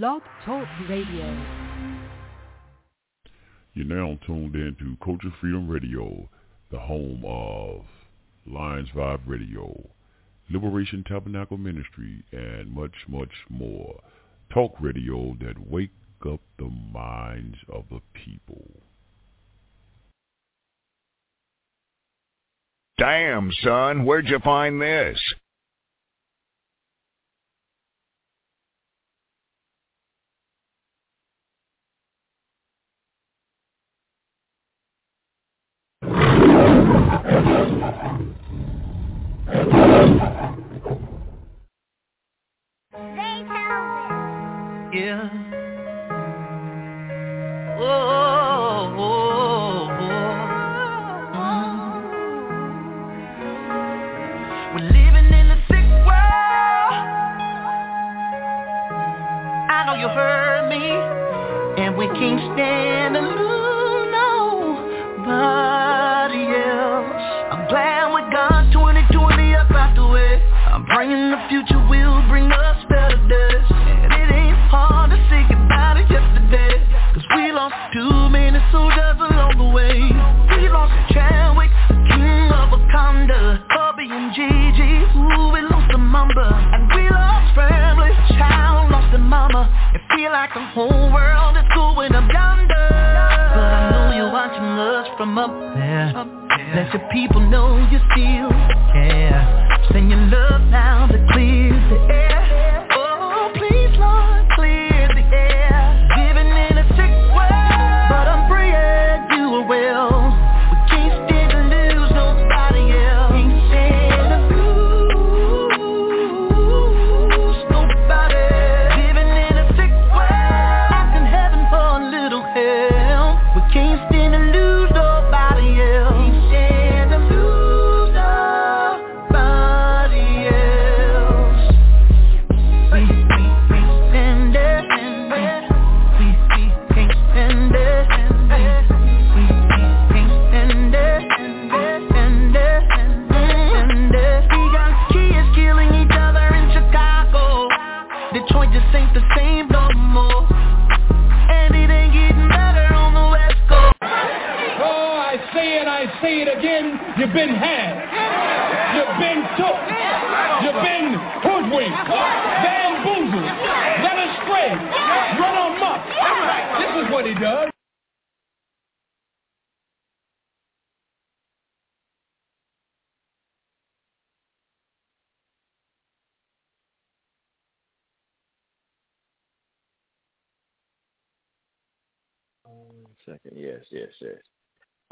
Blog Talk Radio. You're now tuned in to Culture Freedom Radio, the home of Lions Vibe Radio, Liberation Tabernacle Ministry, and much, much more. Talk radio that wake up the minds of the people. Damn, son, where'd you find this? Yeah. Oh, oh, oh, mm. We're living in a sick world. I know you heard me, and we can't stand alone. Mama. It feel like the whole world is going up yonder. But I know you're watching us from up there. Let your people know you still care. Send your love now that clears the air. You've been had. You've been took. You've been hoodwinked, bamboozled, led astray, run amok. This is what he does. Second, yes, yes, yes.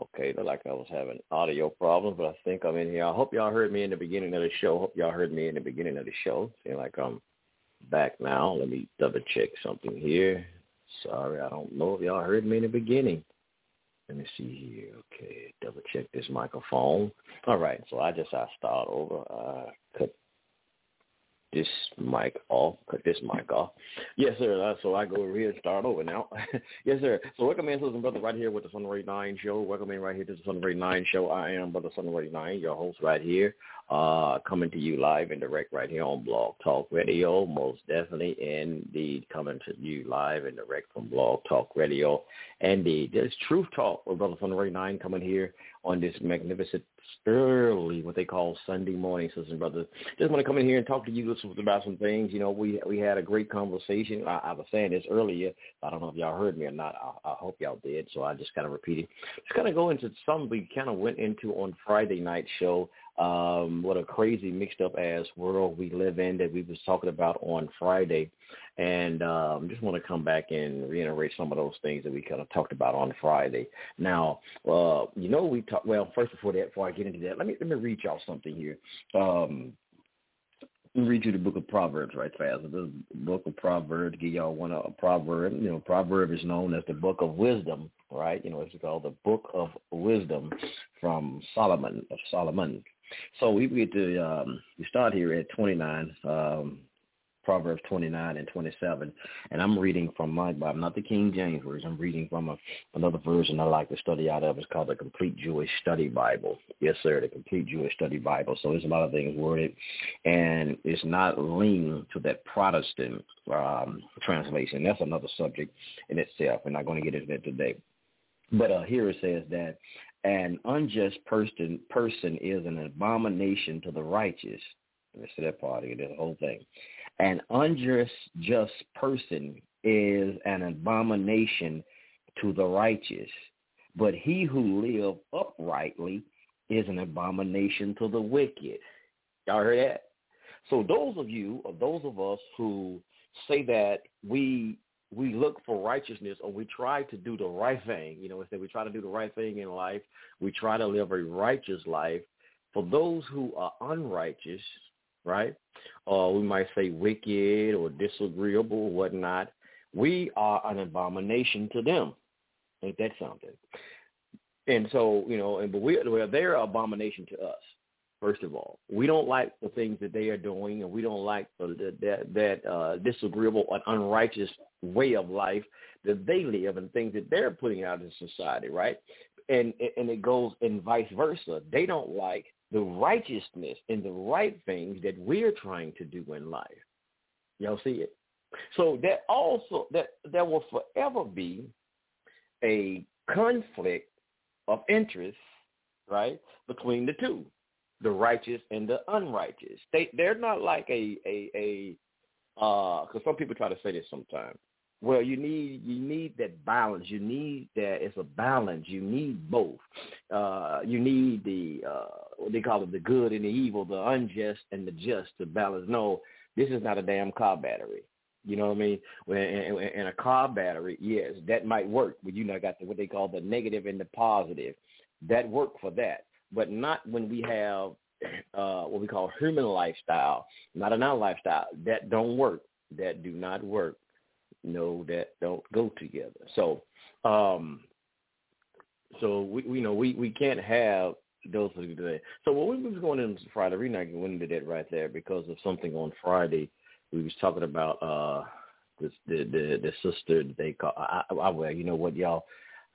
Okay, looked like I was having audio problems, but I think I'm in here. I hope y'all heard me in the beginning of the show. Hope y'all heard me in the beginning of the show. Seem like I'm back now. Let me double check something here. Sorry, I don't know if y'all heard me in the beginning. Let me see here. Okay, double check this microphone. All right, so I just I start over. Uh, cut this mic off. Cut this mic off. Yes, sir. Uh, so I go over here and start over now. yes, sir. So welcome in, sisters and brothers, right here with the Sun Re 9 show. Welcome in right here to the Sun Re 9 show. I am Brother Sun Re 9, your host right here, uh, coming to you live and direct right here on Blog Talk Radio, most definitely. Indeed, coming to you live and direct from Blog Talk Radio. Indeed, there's Truth Talk with Brother Sun Re 9 coming here on this magnificent early, what they call Sunday morning, sisters and brothers. Just want to come in here and talk to you about some things. You know, we we had a great conversation. I, I was saying this earlier. I don't know if y'all heard me or not. I, I hope y'all did. So I just kind of repeat it. Just kind of go into some we kind of went into on Friday night show. Um, what a crazy mixed up ass world we live in that we was talking about on Friday. And um, just want to come back and reiterate some of those things that we kind of talked about on Friday. Now, uh, you know, we talked. Well, first before that, before I get into that, let me let me read y'all something here. Um, let me read you the book of Proverbs right fast. The book of Proverbs, give y'all one a proverb. You know, proverb is known as the book of wisdom, right? You know, it's called the book of wisdom from Solomon of Solomon. So we get to um, we start here at 29. Um, Proverbs 29 and 27. And I'm reading from my Bible, not the King James Version. I'm reading from a, another version I like to study out of. It's called the Complete Jewish Study Bible. Yes, sir, the Complete Jewish Study Bible. So there's a lot of things worded, and it's not leaning to that Protestant um, translation. That's another subject in itself. We're not going to get into that today. But uh, here it says that an unjust person person is an abomination to the righteous. Let's see that part of the whole thing. An unjust just person is an abomination to the righteous, but he who live uprightly is an abomination to the wicked. Y'all heard that? So those of you, or those of us who say that we we look for righteousness or we try to do the right thing, you know, instead we try to do the right thing in life, we try to live a righteous life. For those who are unrighteous, right? Or we might say wicked or disagreeable or whatnot. We are an abomination to them. Ain't that something? And so, you know, and but we well, they're an abomination to us. First of all, we don't like the things that they are doing, and we don't like the, that that uh, disagreeable and unrighteous way of life that they live and things that they're putting out in society, right? And and it goes in vice versa. They don't like the righteousness and the right things that we're trying to do in life. Y'all see it? So that also that there will forever be a conflict of interest, right, between the two, the righteous and the unrighteous. They they're not like a a a because uh, some people try to say this sometimes. Well, you need you need that balance. You need that it's a balance. You need both. Uh, you need the uh, what they call it, the good and the evil, the unjust and the just to balance. No, this is not a damn car battery. You know what I mean? And a car battery, yes, that might work. But you know, got the, what they call the negative and the positive. That work for that, but not when we have uh, what we call human lifestyle, not an our lifestyle. That don't work. That do not work No, that don't go together. So, um, so we, we you know we we can't have those today. So when we was going into Friday, we not going into that right there because of something on Friday. We was talking about uh this, the the the sister they call. I, I, well, you know what, y'all.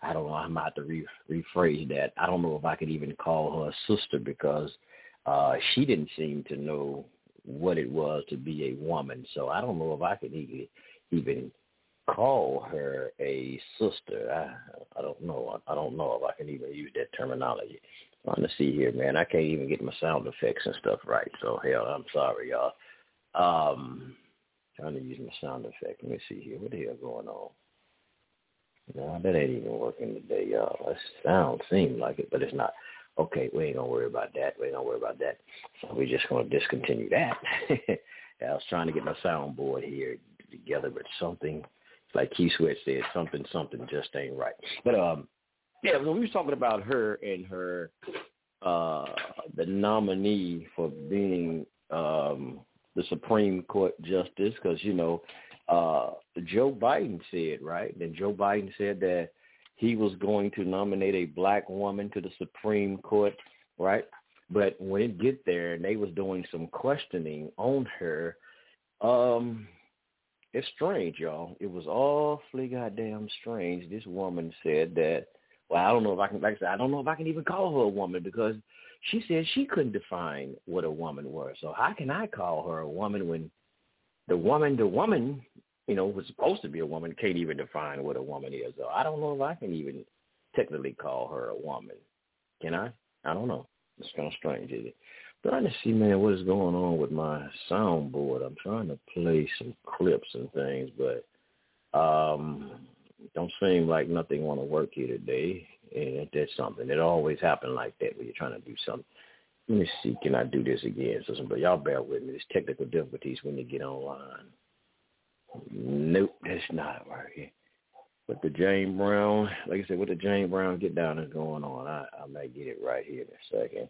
I don't know. I'm about to re- rephrase that. I don't know if I could even call her a sister because uh she didn't seem to know what it was to be a woman. So I don't know if I could even even call her a sister. I I don't know. I don't know if I can even use that terminology. I'm to see here, man. I can't even get my sound effects and stuff right. So hell, I'm sorry, y'all. Um, trying to use my sound effect. Let me see here. What the hell going on? No, that ain't even working today, y'all. That sound seems like it, but it's not. Okay, we ain't gonna worry about that. We ain't gonna worry about that. So we're just gonna discontinue that. I was trying to get my soundboard here together, but something, like Keith Sweat said, something, something just ain't right. But um, yeah, when we was talking about her and her, uh, the nominee for being um the Supreme Court justice, because you know, uh, Joe Biden said right, and Joe Biden said that he was going to nominate a black woman to the Supreme Court, right? But when it get there and they was doing some questioning on her, um, it's strange, y'all. It was awfully goddamn strange. This woman said that, well, I don't know if I can, like I said, I don't know if I can even call her a woman because she said she couldn't define what a woman was. So how can I call her a woman when the woman, the woman, you know, was supposed to be a woman, can't even define what a woman is. So I don't know if I can even technically call her a woman. Can I? I don't know. It's kind of strange, is it? trying to see, man, what is going on with my soundboard. I'm trying to play some clips and things, but um don't seem like nothing want to work here today. And that's something. It always happen like that when you're trying to do something. Let me see, can I do this again? So, but y'all bear with me. There's technical difficulties when you get online. Nope, that's not working. But the James Brown, like I said, with the James Brown get down is going on. I, I may get it right here in a second.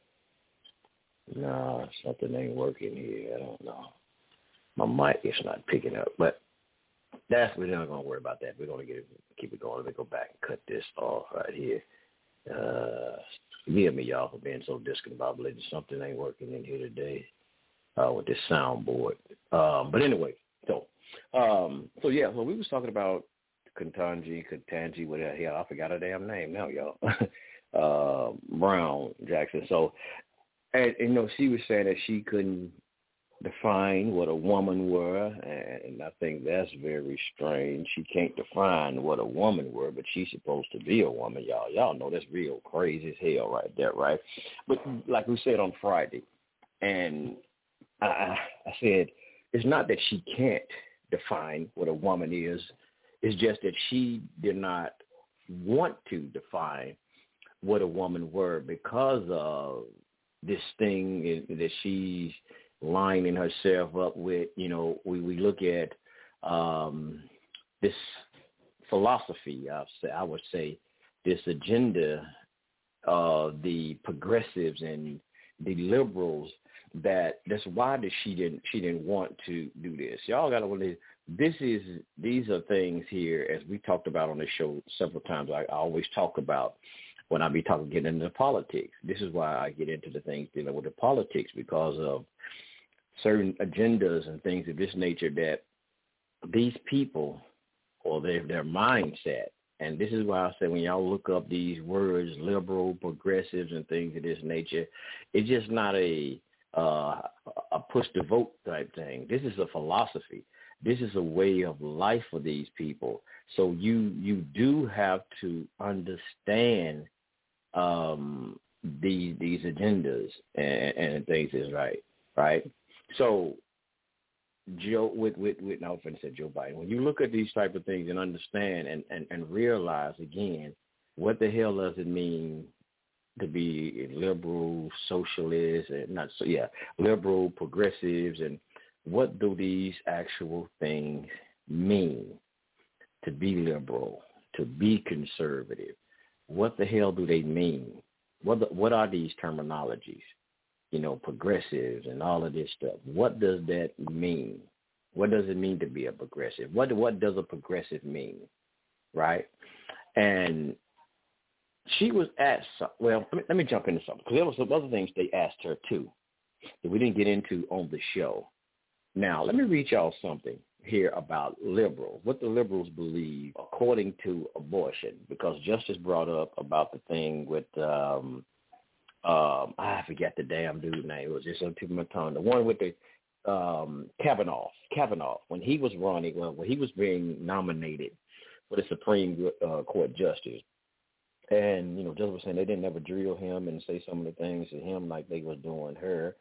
No, something ain't working here. I don't know. My mic is not picking up, but that's we're not gonna worry about that. We're gonna get it, keep it going. Let me go back and cut this off right here. Uh, forgive me, y'all, for being so discombobulated. Something ain't working in here today uh, with this soundboard. Um, but anyway, So, um, so yeah, so we was talking about Kentanji, Kentanji, whatever hell, I forgot her damn name now, y'all. uh, Brown Jackson. So, and, and you know, she was saying that she couldn't define what a woman were, and I think that's very strange. She can't define what a woman were, but she's supposed to be a woman, y'all. Y'all know that's real crazy as hell right there, right? But like we said on Friday, and I, I said, it's not that she can't define what a woman is. It's just that she did not want to define what a woman were because of this thing that she's lining herself up with. You know, we, we look at um, this philosophy, I, would say, this agenda of the progressives and the liberals that that's why that she didn't she didn't want to do this. Y'all got to this is these are things here as we talked about on the show several times. I, I always talk about when I be talking getting into politics. This is why I get into the things dealing with the politics because of certain agendas and things of this nature that these people or their their mindset. And this is why I say when y'all look up these words, liberal, progressives, and things of this nature, it's just not a uh, a push to vote type thing. This is a philosophy. This is a way of life for these people. So you you do have to understand um, these these agendas and, and things is right, right? So Joe with with with no offense said Joe Biden. When you look at these type of things and understand and, and, and realize again, what the hell does it mean to be liberal, socialist, and not so yeah, liberal, progressives, and what do these actual things mean? To be liberal, to be conservative, what the hell do they mean? What the, what are these terminologies? You know, progressives and all of this stuff. What does that mean? What does it mean to be a progressive? What what does a progressive mean? Right? And she was asked. Well, let me, let me jump into something because there was some other things they asked her too that we didn't get into on the show. Now, let me read y'all something here about liberals, what the liberals believe according to abortion, because Justice brought up about the thing with um um I forget the damn dude's name. It was just on tip of my tongue. The one with the um Kavanaugh. Kavanaugh, when he was running, well, when he was being nominated for the Supreme uh, Court justice. And, you know, Justice was saying they didn't ever drill him and say some of the things to him like they was doing her.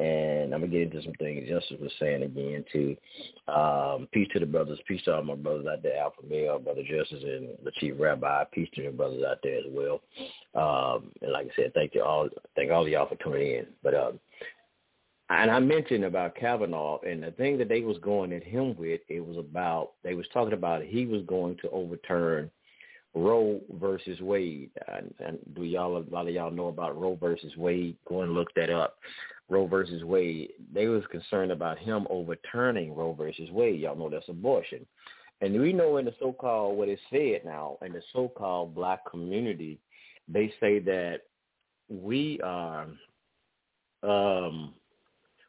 And I'm gonna get into some things Justice was saying again too. Um, peace to the brothers, peace to all my brothers out there, Alpha Male, Brother Justice, and the Chief Rabbi. Peace to the brothers out there as well. Um, and like I said, thank you all, thank all of y'all for tuning in. But um, and I mentioned about Kavanaugh and the thing that they was going at him with, it was about they was talking about he was going to overturn Roe versus Wade. And, and do y'all a lot of y'all know about Roe versus Wade? Go and look that up. Roe versus Wade, they was concerned about him overturning Roe versus Wade. Y'all know that's abortion. And we know in the so-called, what is said now, in the so-called black community, they say that we are, um,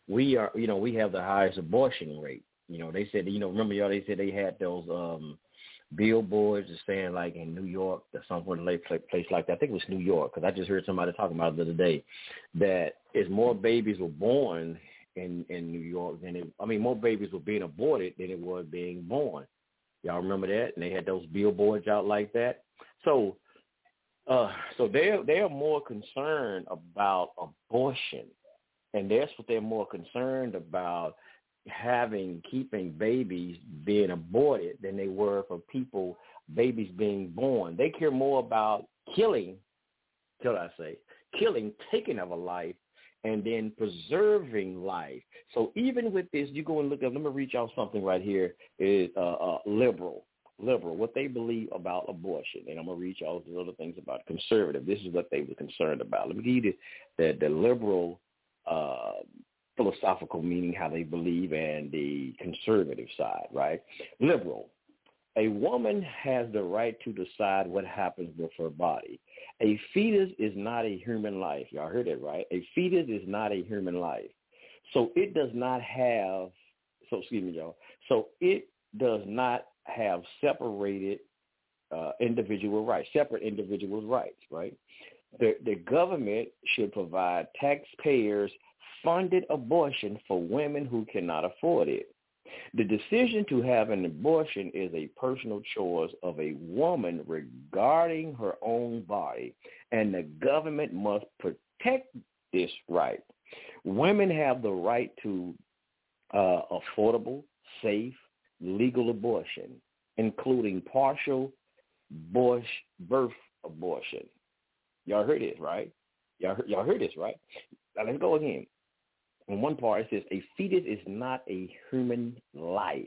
we are, you know, we have the highest abortion rate. You know, they said, you know, remember y'all, they said they had those, um, billboards are saying like in New York or somewhere place like that. I think it was New York because I just heard somebody talking about it the other day that as more babies were born in in New York than it, I mean more babies were being aborted than it was being born. Y'all remember that? And they had those billboards out like that. So uh so they're they're more concerned about abortion and that's what they're more concerned about having keeping babies being aborted than they were for people babies being born. They care more about killing, till I say, killing, taking of a life, and then preserving life. So even with this, you go and look up. Let me reach out something right here. Is uh, uh, liberal, liberal, what they believe about abortion, and I'm gonna reach all the other things about conservative. This is what they were concerned about. Let me give you the the, the liberal uh, philosophical meaning, how they believe, and the conservative side, right? Liberal. A woman has the right to decide what happens with her body. A fetus is not a human life. Y'all heard it, right? A fetus is not a human life. So it does not have so excuse me, y'all. So it does not have separated uh, individual rights, separate individuals' rights, right? The the government should provide taxpayers funded abortion for women who cannot afford it. The decision to have an abortion is a personal choice of a woman regarding her own body, and the government must protect this right. Women have the right to uh, affordable, safe, legal abortion, including partial Bush birth abortion. Y'all heard this, right? Y'all heard, y'all heard this, right? Now let's go again. In one part, it says a fetus is not a human life.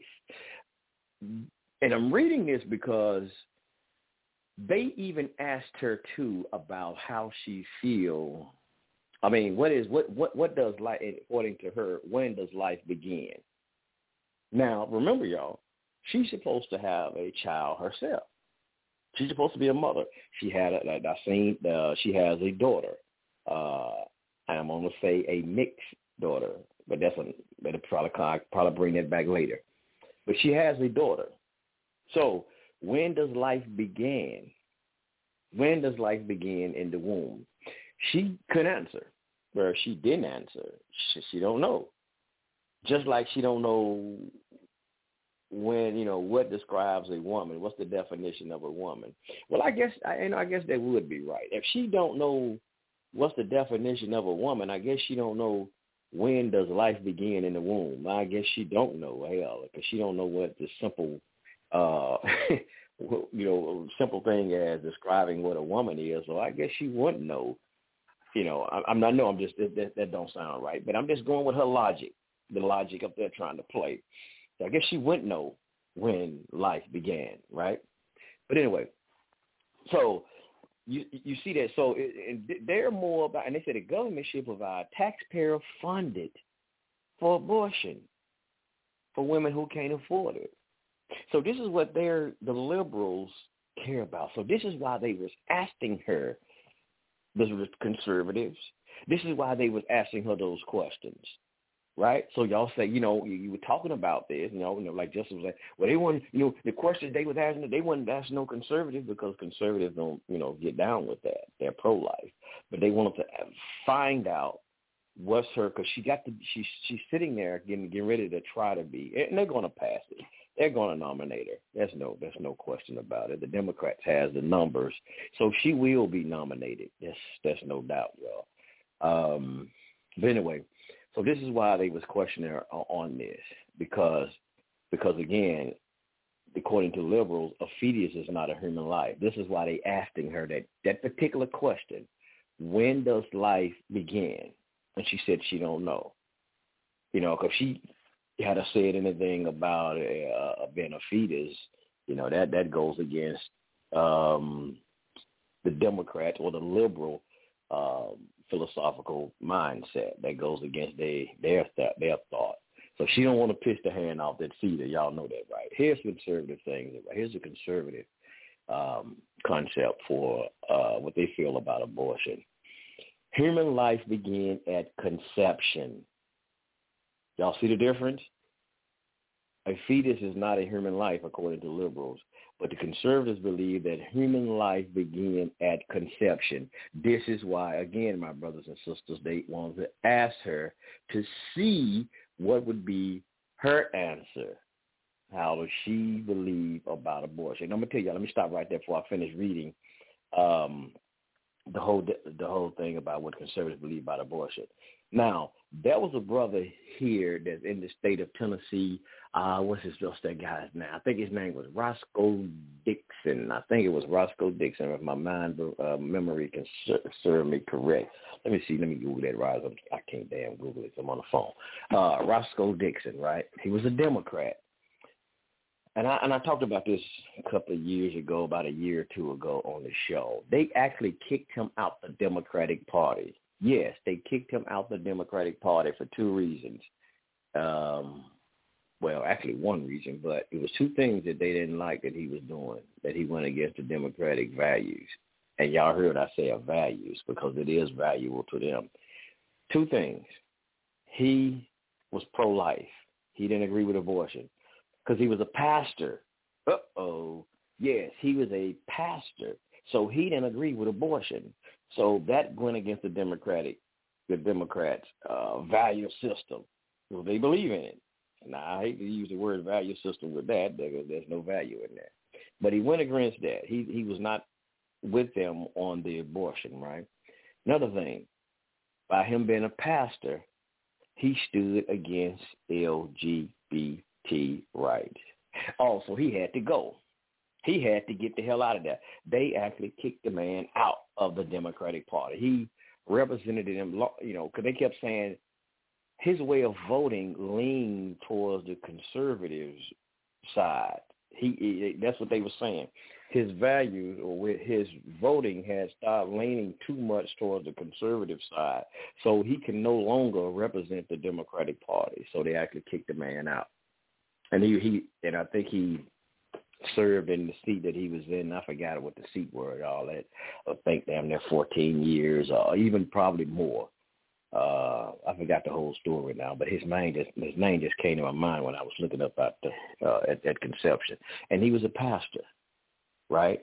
And I'm reading this because they even asked her too about how she feel. I mean, what is what what what does life according to her? When does life begin? Now, remember, y'all, she's supposed to have a child herself. She's supposed to be a mother. She had, a, I seen, uh, she has a daughter. Uh, I'm going to say a mixed daughter, but that's a, better probably probably bring that back later. But she has a daughter. So when does life begin? When does life begin in the womb? She couldn't answer, or she didn't answer. She, she don't know. Just like she don't know when you know what describes a woman what's the definition of a woman well i guess i i guess they would be right if she don't know what's the definition of a woman i guess she don't know when does life begin in the womb? I guess she don't know hell because she don't know what the simple uh you know simple thing as describing what a woman is so i guess she wouldn't know. You know I, i'm not no i'm just that, that don't sound right but i'm just going with her logic the logic up there trying to play. So I guess she wouldn't know when life began, right? But anyway, so you you see that. So it, they're more about, and they said the government should provide taxpayer funded for abortion for women who can't afford it. So this is what they're the liberals care about. So this is why they was asking her, the conservatives. This is why they was asking her those questions right? So y'all say, you know, you, you were talking about this, you know, you know, like Justin was like, well, they weren't, you know, the questions they was asking, they weren't asking no conservatives because conservatives don't, you know, get down with that. They're pro-life, but they wanted to find out what's her because she got to, she's she's sitting there getting getting ready to try to be, and they're going to pass it. They're going to nominate her. There's no there's no question about it. The Democrats has the numbers, so she will be nominated. There's there's no doubt, y'all. Um, but anyway so this is why they was questioning her on this because because again, according to liberals, a fetus is not a human life. This is why they asking her that that particular question: When does life begin? And she said she don't know. You know, because she had said anything about uh, being a fetus, you know that that goes against um, the Democrats or the liberal um, philosophical mindset that goes against their their their thought. So she don't want to piss the hand off that feeder. Y'all know that, right? Here's conservative things. Here's a conservative um, concept for uh, what they feel about abortion. Human life begins at conception. Y'all see the difference? A fetus is not a human life, according to liberals. But the conservatives believe that human life begins at conception. This is why, again, my brothers and sisters, they wanted to ask her to see what would be her answer. How does she believe about abortion? I'm gonna tell y'all. Let me stop right there before I finish reading um, the whole the whole thing about what conservatives believe about abortion. Now, there was a brother here that's in the state of Tennessee. Uh, what's his what's that guy's name? I think his name was Roscoe Dixon. I think it was Roscoe Dixon, if my mind uh, memory can serve me correct. Let me see. Let me Google that. Right, I can't damn Google it. I'm on the phone. Uh, Roscoe Dixon, right? He was a Democrat. And I and I talked about this a couple of years ago, about a year or two ago on the show. They actually kicked him out the Democratic Party yes, they kicked him out the Democratic Party for two reasons. Um, well, actually one reason, but it was two things that they didn't like that he was doing, that he went against the Democratic values. And y'all heard I say of values because it is valuable to them. Two things. He was pro-life. He didn't agree with abortion because he was a pastor. Uh-oh. Yes, he was a pastor. So he didn't agree with abortion. So that went against the Democratic, the Democrats' uh, value system. So they believe in it. Now, I hate to use the word value system with that because there's no value in that. But he went against that. He he was not with them on the abortion, right? Another thing, by him being a pastor, he stood against LGBT rights. Also, he had to go. He had to get the hell out of there. They actually kicked the man out of the Democratic Party. He represented them, you know, because they kept saying his way of voting leaned towards the conservatives side. He, he that's what they were saying. His values or with his voting had started leaning too much towards the conservative side, so he can no longer represent the Democratic Party. So they actually kicked the man out, and he he and I think he served in the seat that he was in. I forgot what the seat were and all that. I think damn near 14 years or even probably more. Uh, I forgot the whole story now, but his name just his name just came to my mind when I was looking up at the, uh, at, at conception, and he was a pastor, right?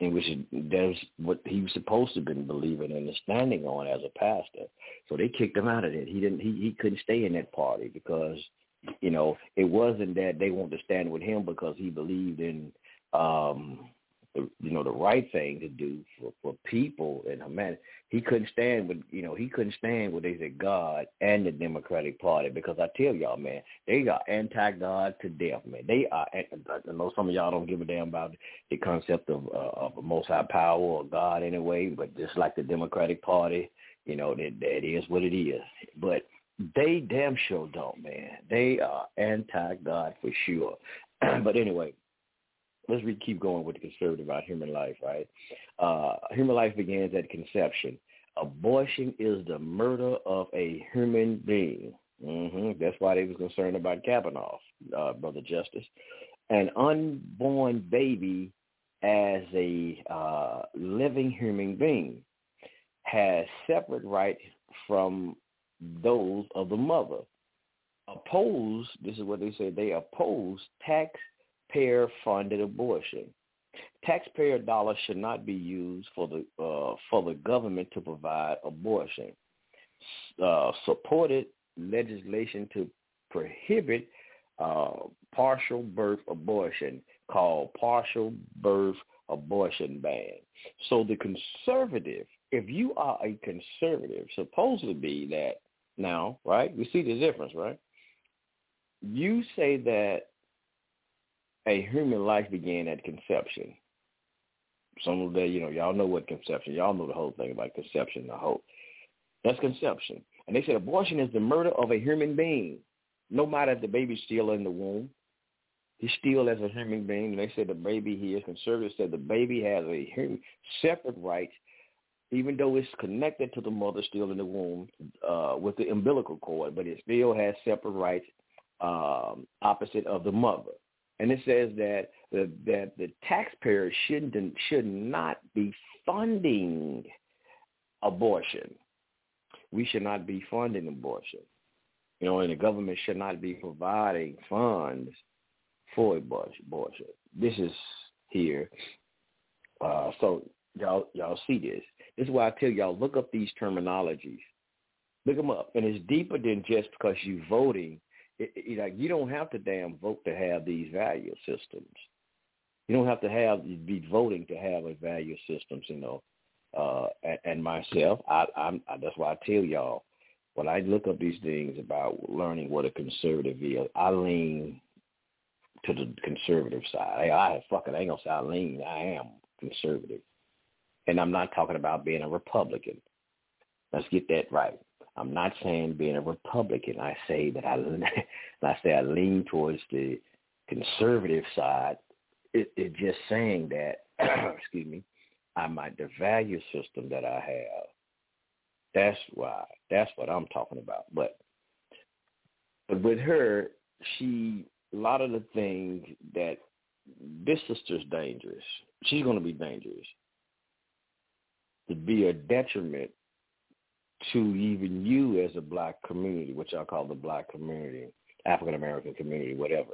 In which that's what he was supposed to have been believing and standing on as a pastor. So they kicked him out of it. He didn't. He he couldn't stay in that party because you know, it wasn't that they wanted to stand with him because he believed in, um, the, you know, the right thing to do for, for people and humanity. He couldn't stand with, you know, he couldn't stand with they said God and the Democratic Party because I tell y'all, man, they are anti-God to death, man. They are. I know some of y'all don't give a damn about the concept of uh, of a Most High Power or God anyway, but just like the Democratic Party, you know, that that is what it is. But they damn sure don't, man. They are anti-God for sure. but anyway, let's re- keep going with the conservative about human life, right? Uh, human life begins at conception. Abortion is the murder of a human being. Mm-hmm. That's why they was concerned about Kavanaugh, uh, Brother Justice. An unborn baby as a uh, living human being has separate right from those of the mother. Oppose, this is what they say, they oppose taxpayer-funded abortion. Taxpayer dollars should not be used for the uh, for the government to provide abortion. Uh, supported legislation to prohibit uh, partial birth abortion called partial birth abortion ban. So the conservative, if you are a conservative, supposed to be that now, right? We see the difference, right? You say that a human life began at conception. Some of the, you know, y'all know what conception. Y'all know the whole thing about conception, the whole. That's conception. And they said abortion is the murder of a human being. No matter if the baby's still in the womb, he's still as a human being. And they said the baby here, conservatives said the baby has a separate right even though it's connected to the mother still in the womb uh, with the umbilical cord, but it still has separate rights um, opposite of the mother. And it says that the, that the taxpayer shouldn't should not be funding abortion. We should not be funding abortion. You know, and the government should not be providing funds for abortion. This is here. Uh, so y'all y'all see this. This is why I tell y'all, look up these terminologies. Look them up. And it's deeper than just because you voting. It, it, like you don't have to damn vote to have these value systems. You don't have to have be voting to have a value systems, you know. Uh, and, and myself, I, I'm, I, that's why I tell y'all when I look up these things about learning what a conservative is, I lean to the conservative side. I, I fuck it, I ain't gonna say I lean. I am conservative. And I'm not talking about being a Republican. Let's get that right. I'm not saying being a Republican. I say that I, I say I lean towards the conservative side. It, it's just saying that, excuse me, I might the value system that I have. That's why. That's what I'm talking about. But, but with her, she a lot of the things that this sister's dangerous. She's going to be dangerous to be a detriment to even you as a black community, which I call the black community. African American community, whatever.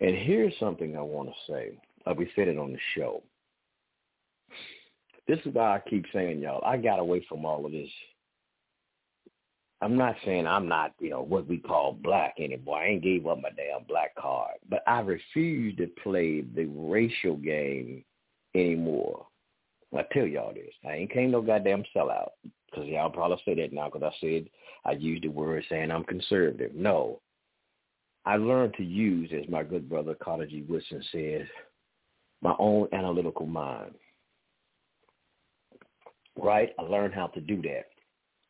And here's something I want to say. Uh, we said it on the show. This is why I keep saying, y'all, I got away from all of this. I'm not saying I'm not, you know, what we call black anymore. I ain't gave up my damn black card. But I refuse to play the racial game anymore. I tell y'all this. I ain't came no goddamn sellout. Because y'all probably say that now because I said I used the word saying I'm conservative. No. I learned to use, as my good brother Carter G. Woodson says, my own analytical mind. Right? I learned how to do that.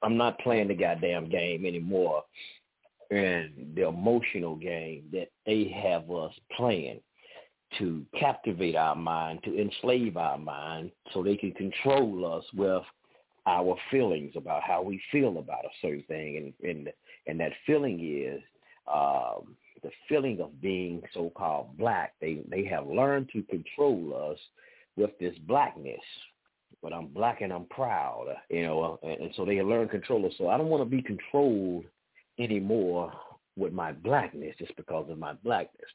I'm not playing the goddamn game anymore and the emotional game that they have us playing to captivate our mind, to enslave our mind so they can control us with our feelings about how we feel about a certain thing. And, and, and that feeling is um, the feeling of being so-called black. They, they have learned to control us with this blackness. But I'm black and I'm proud, you know, uh, and, and so they learn control. So I don't want to be controlled anymore with my blackness just because of my blackness.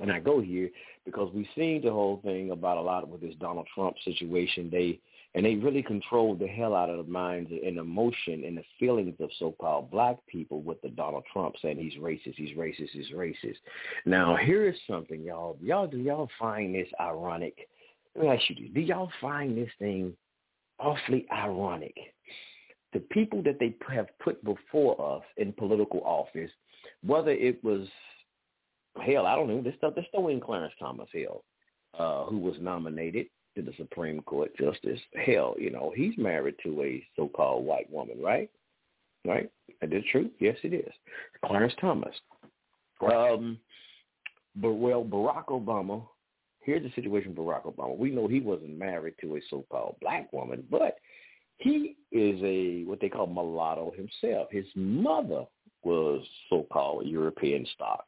And I go here because we've seen the whole thing about a lot with this Donald Trump situation. They and they really controlled the hell out of the minds and emotion and the feelings of so-called black people with the Donald Trump saying he's racist, he's racist, he's racist. Now here is something, y'all. Y'all do y'all find this ironic? Let me ask you this: Do y'all find this thing awfully ironic? The people that they have put before us in political office, whether it was hell, I don't know. This stuff, they're still in Clarence Thomas Hill, uh, who was nominated to the Supreme Court justice. Hell, you know, he's married to a so-called white woman, right? Right? That is true. Yes, it is. Clarence Thomas. Um, but well, Barack Obama. Here's the situation. Barack Obama. We know he wasn't married to a so-called black woman, but he is a what they call mulatto himself. His mother was so-called European stock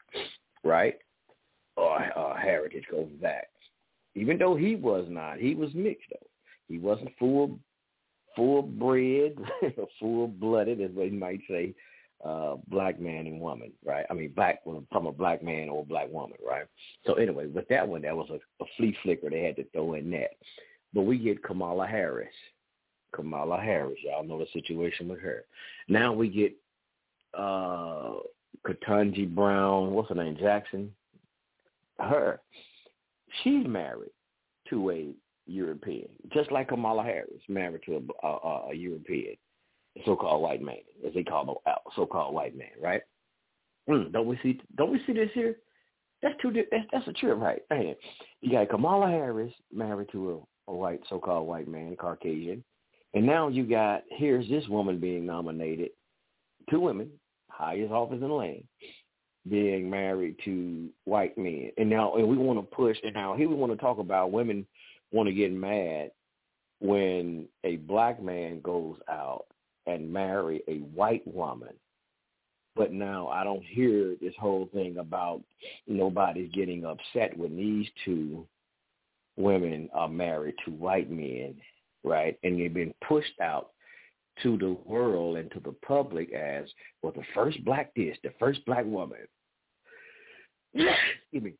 right? Or uh, heritage goes back. Even though he was not, he was mixed though. He wasn't full, full bred, full blooded, as they might say, uh, black man and woman, right? I mean, black from a black man or a black woman, right? So anyway, with that one, that was a, a flea flicker they had to throw in that. But we get Kamala Harris. Kamala Harris, y'all know the situation with her. Now we get uh Ketanji Brown, what's her name, Jackson? Her, she's married to a European, just like Kamala Harris, married to a, a, a European, so-called white man, as they call the so-called white man, right? Mm, don't we see? Don't we see this here? That's two. That's, that's a trip, right? Man, you got Kamala Harris married to a, a white, so-called white man, Caucasian, and now you got here's this woman being nominated, two women, highest office in the land, being married to white men. And now, and we want to push, and now here we want to talk about women want to get mad when a black man goes out and marry a white woman. But now I don't hear this whole thing about nobody's getting upset when these two women are married to white men, right? And they've been pushed out to the world and to the public as well the first black this, the first black woman. excuse me.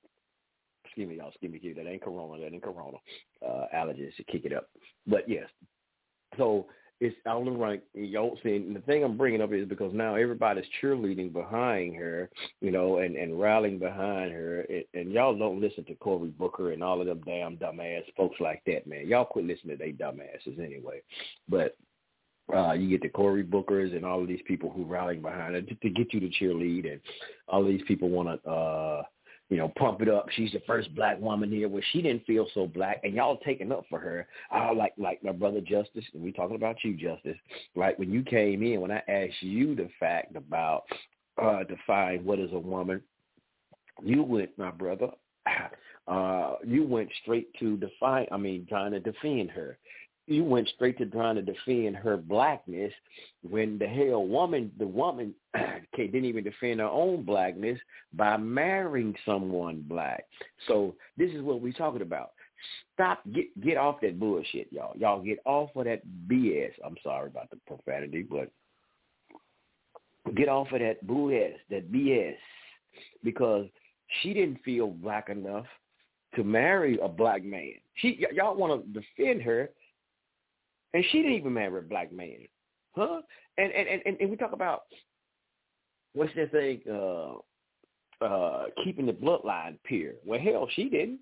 Excuse me, y'all. Excuse me. That ain't corona. That ain't corona. Uh, allergies to kick it up. But yes. So it's the right. Y'all see, the thing I'm bringing up is because now everybody's cheerleading behind her, you know, and and rallying behind her. And, and y'all don't listen to Cory Booker and all of them damn dumbass folks like that, man. Y'all quit listening to they dumbasses anyway. But uh, you get the Cory Bookers and all of these people who rallying behind it to, to get you to cheerlead, and all of these people want to, uh, you know, pump it up. She's the first black woman here, where she didn't feel so black, and y'all taking up for her. I like like my brother Justice, and we talking about you, Justice. Like when you came in, when I asked you the fact about uh, define what is a woman, you went, my brother. Uh, you went straight to define. I mean, trying to defend her you went straight to trying to defend her blackness when the hell woman the woman didn't even defend her own blackness by marrying someone black. So this is what we're talking about. Stop get get off that bullshit y'all. Y'all get off of that bs i'm sorry about the profanity but get off of that BS, that BS, because she didn't feel black enough to marry a black man. She y- y'all want to defend her, and she didn't even marry a black man, huh? And and and, and we talk about what's that thing? Uh, uh, keeping the bloodline pure. Well, hell, she didn't.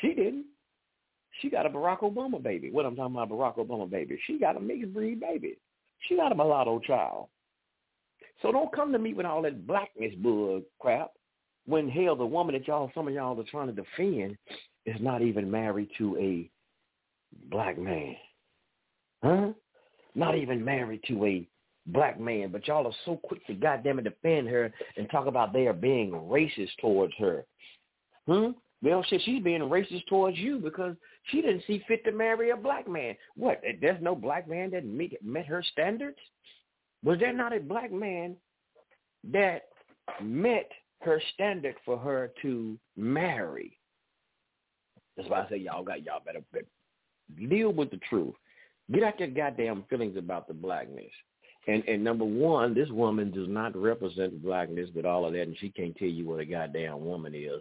She didn't. She got a Barack Obama baby. What I'm talking about, Barack Obama baby. She got a mixed breed baby. She got a mulatto child. So don't come to me with all that blackness bull crap. When hell, the woman that y'all, some of y'all are trying to defend, is not even married to a black man, huh? Not even married to a black man. But y'all are so quick to goddamn defend her and talk about they are being racist towards her. Hmm? Well, shit, she's being racist towards you because she didn't see fit to marry a black man. What? There's no black man that meet, met her standards? Was there not a black man that met her standard for her to marry? That's why I say y'all got y'all better, better deal with the truth. Get out your goddamn feelings about the blackness. And and number one, this woman does not represent blackness, with all of that, and she can't tell you what a goddamn woman is.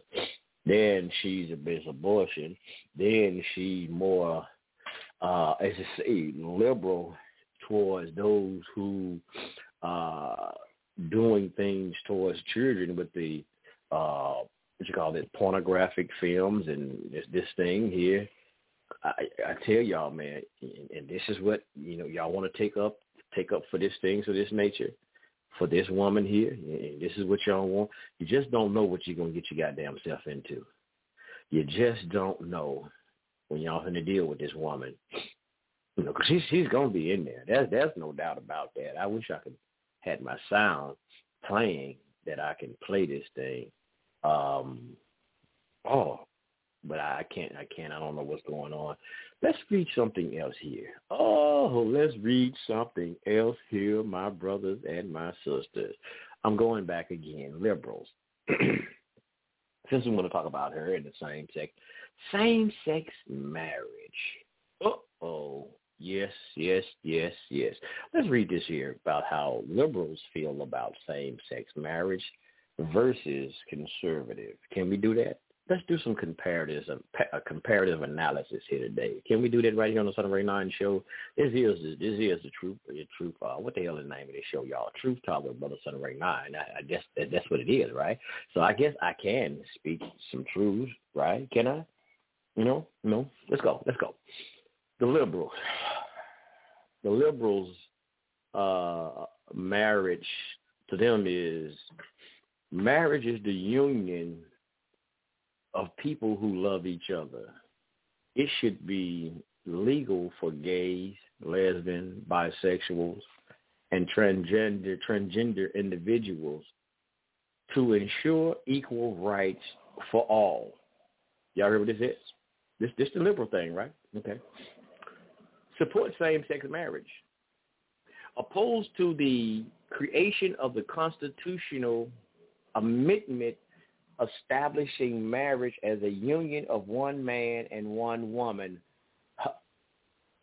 Then she's a bit abortion. Then she's more, uh, as I say, liberal towards those who uh doing things towards children with the uh what you call it pornographic films and this this thing here i i tell y'all man and, and this is what you know y'all want to take up take up for this things of this nature for this woman here and this is what y'all want you just don't know what you're to get your goddamn self into you just don't know when y'all to deal with this woman you know, because she's she's gonna be in there. There's there's no doubt about that. I wish I could had my sound playing that I can play this thing. Um, oh, but I can't. I can't. I don't know what's going on. Let's read something else here. Oh, let's read something else here, my brothers and my sisters. I'm going back again. Liberals. Since we want to talk about her in the same sex, same sex marriage. Uh oh. Yes, yes, yes, yes. Let's read this here about how liberals feel about same-sex marriage versus conservative. Can we do that? Let's do some comparative, comparative analysis here today. Can we do that right here on the Sun Re Nine Show? This is this is the truth. The truth. Uh, what the hell is the name of this show, y'all? Truth Talk with Brother Sun Re Nine. I, I guess that, that's what it is, right? So I guess I can speak some truths, right? Can I? Know, no. Let's go. Let's go the liberals. The liberals' uh, marriage to them is marriage is the union of people who love each other. It should be legal for gays, lesbian, bisexuals, and transgender transgender individuals to ensure equal rights for all. Y'all heard what this is? This this the liberal thing, right? Okay support same-sex marriage, opposed to the creation of the constitutional amendment establishing marriage as a union of one man and one woman.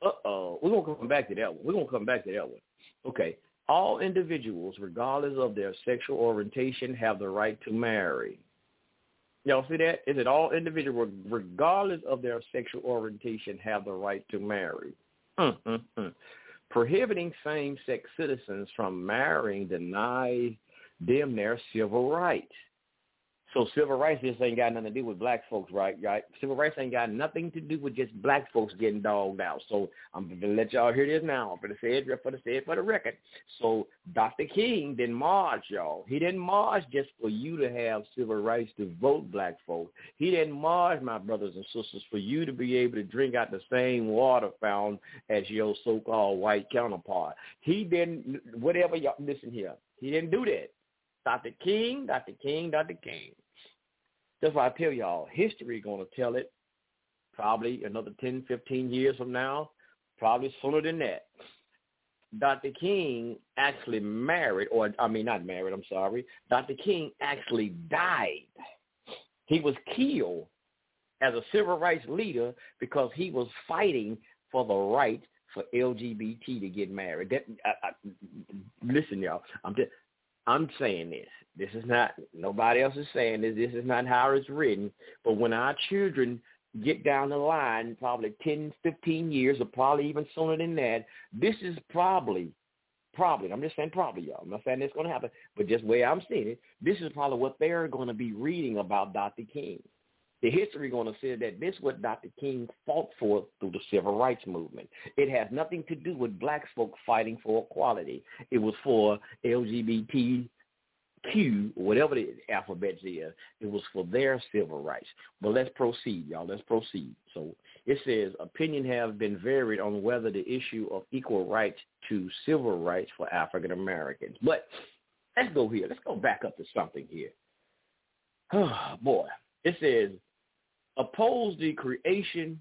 Uh-oh. We're going to come back to that one. We're going to come back to that one. Okay. All individuals, regardless of their sexual orientation, have the right to marry. Y'all see that? Is it all individuals, regardless of their sexual orientation, have the right to marry? Mm-hmm. Prohibiting same-sex citizens from marrying denies them their civil rights. So civil rights just ain't got nothing to do with black folks, right? Right? Civil rights ain't got nothing to do with just black folks getting dogged out. So I'm gonna let y'all hear this now. I'm gonna say it for the say it for the record. So Dr. King didn't march, y'all. He didn't march just for you to have civil rights to vote black folks. He didn't march, my brothers and sisters, for you to be able to drink out the same water fountain as your so-called white counterpart. He didn't whatever y'all listen here. He didn't do that. Dr. King, Dr. King, Dr. King. That's why I tell y'all, history going to tell it probably another 10, 15 years from now, probably sooner than that. Dr. King actually married, or I mean not married, I'm sorry. Dr. King actually died. He was killed as a civil rights leader because he was fighting for the right for LGBT to get married. That I, I, listen, y'all. I'm just I'm saying this. This is not nobody else is saying this. This is not how it's written. But when our children get down the line, probably 10, 15 years, or probably even sooner than that, this is probably, probably, I'm just saying probably, y'all. I'm not saying it's going to happen, but just the way I'm seeing it, this is probably what they're going to be reading about Dr. King. The history going to say that this is what Dr. King fought for through the civil rights movement. It has nothing to do with black folk fighting for equality. It was for LGBT Q, whatever the alphabet is, it was for their civil rights. But let's proceed, y'all. Let's proceed. So it says opinion have been varied on whether the issue of equal rights to civil rights for African Americans. But let's go here. Let's go back up to something here. Oh, boy. It says oppose the creation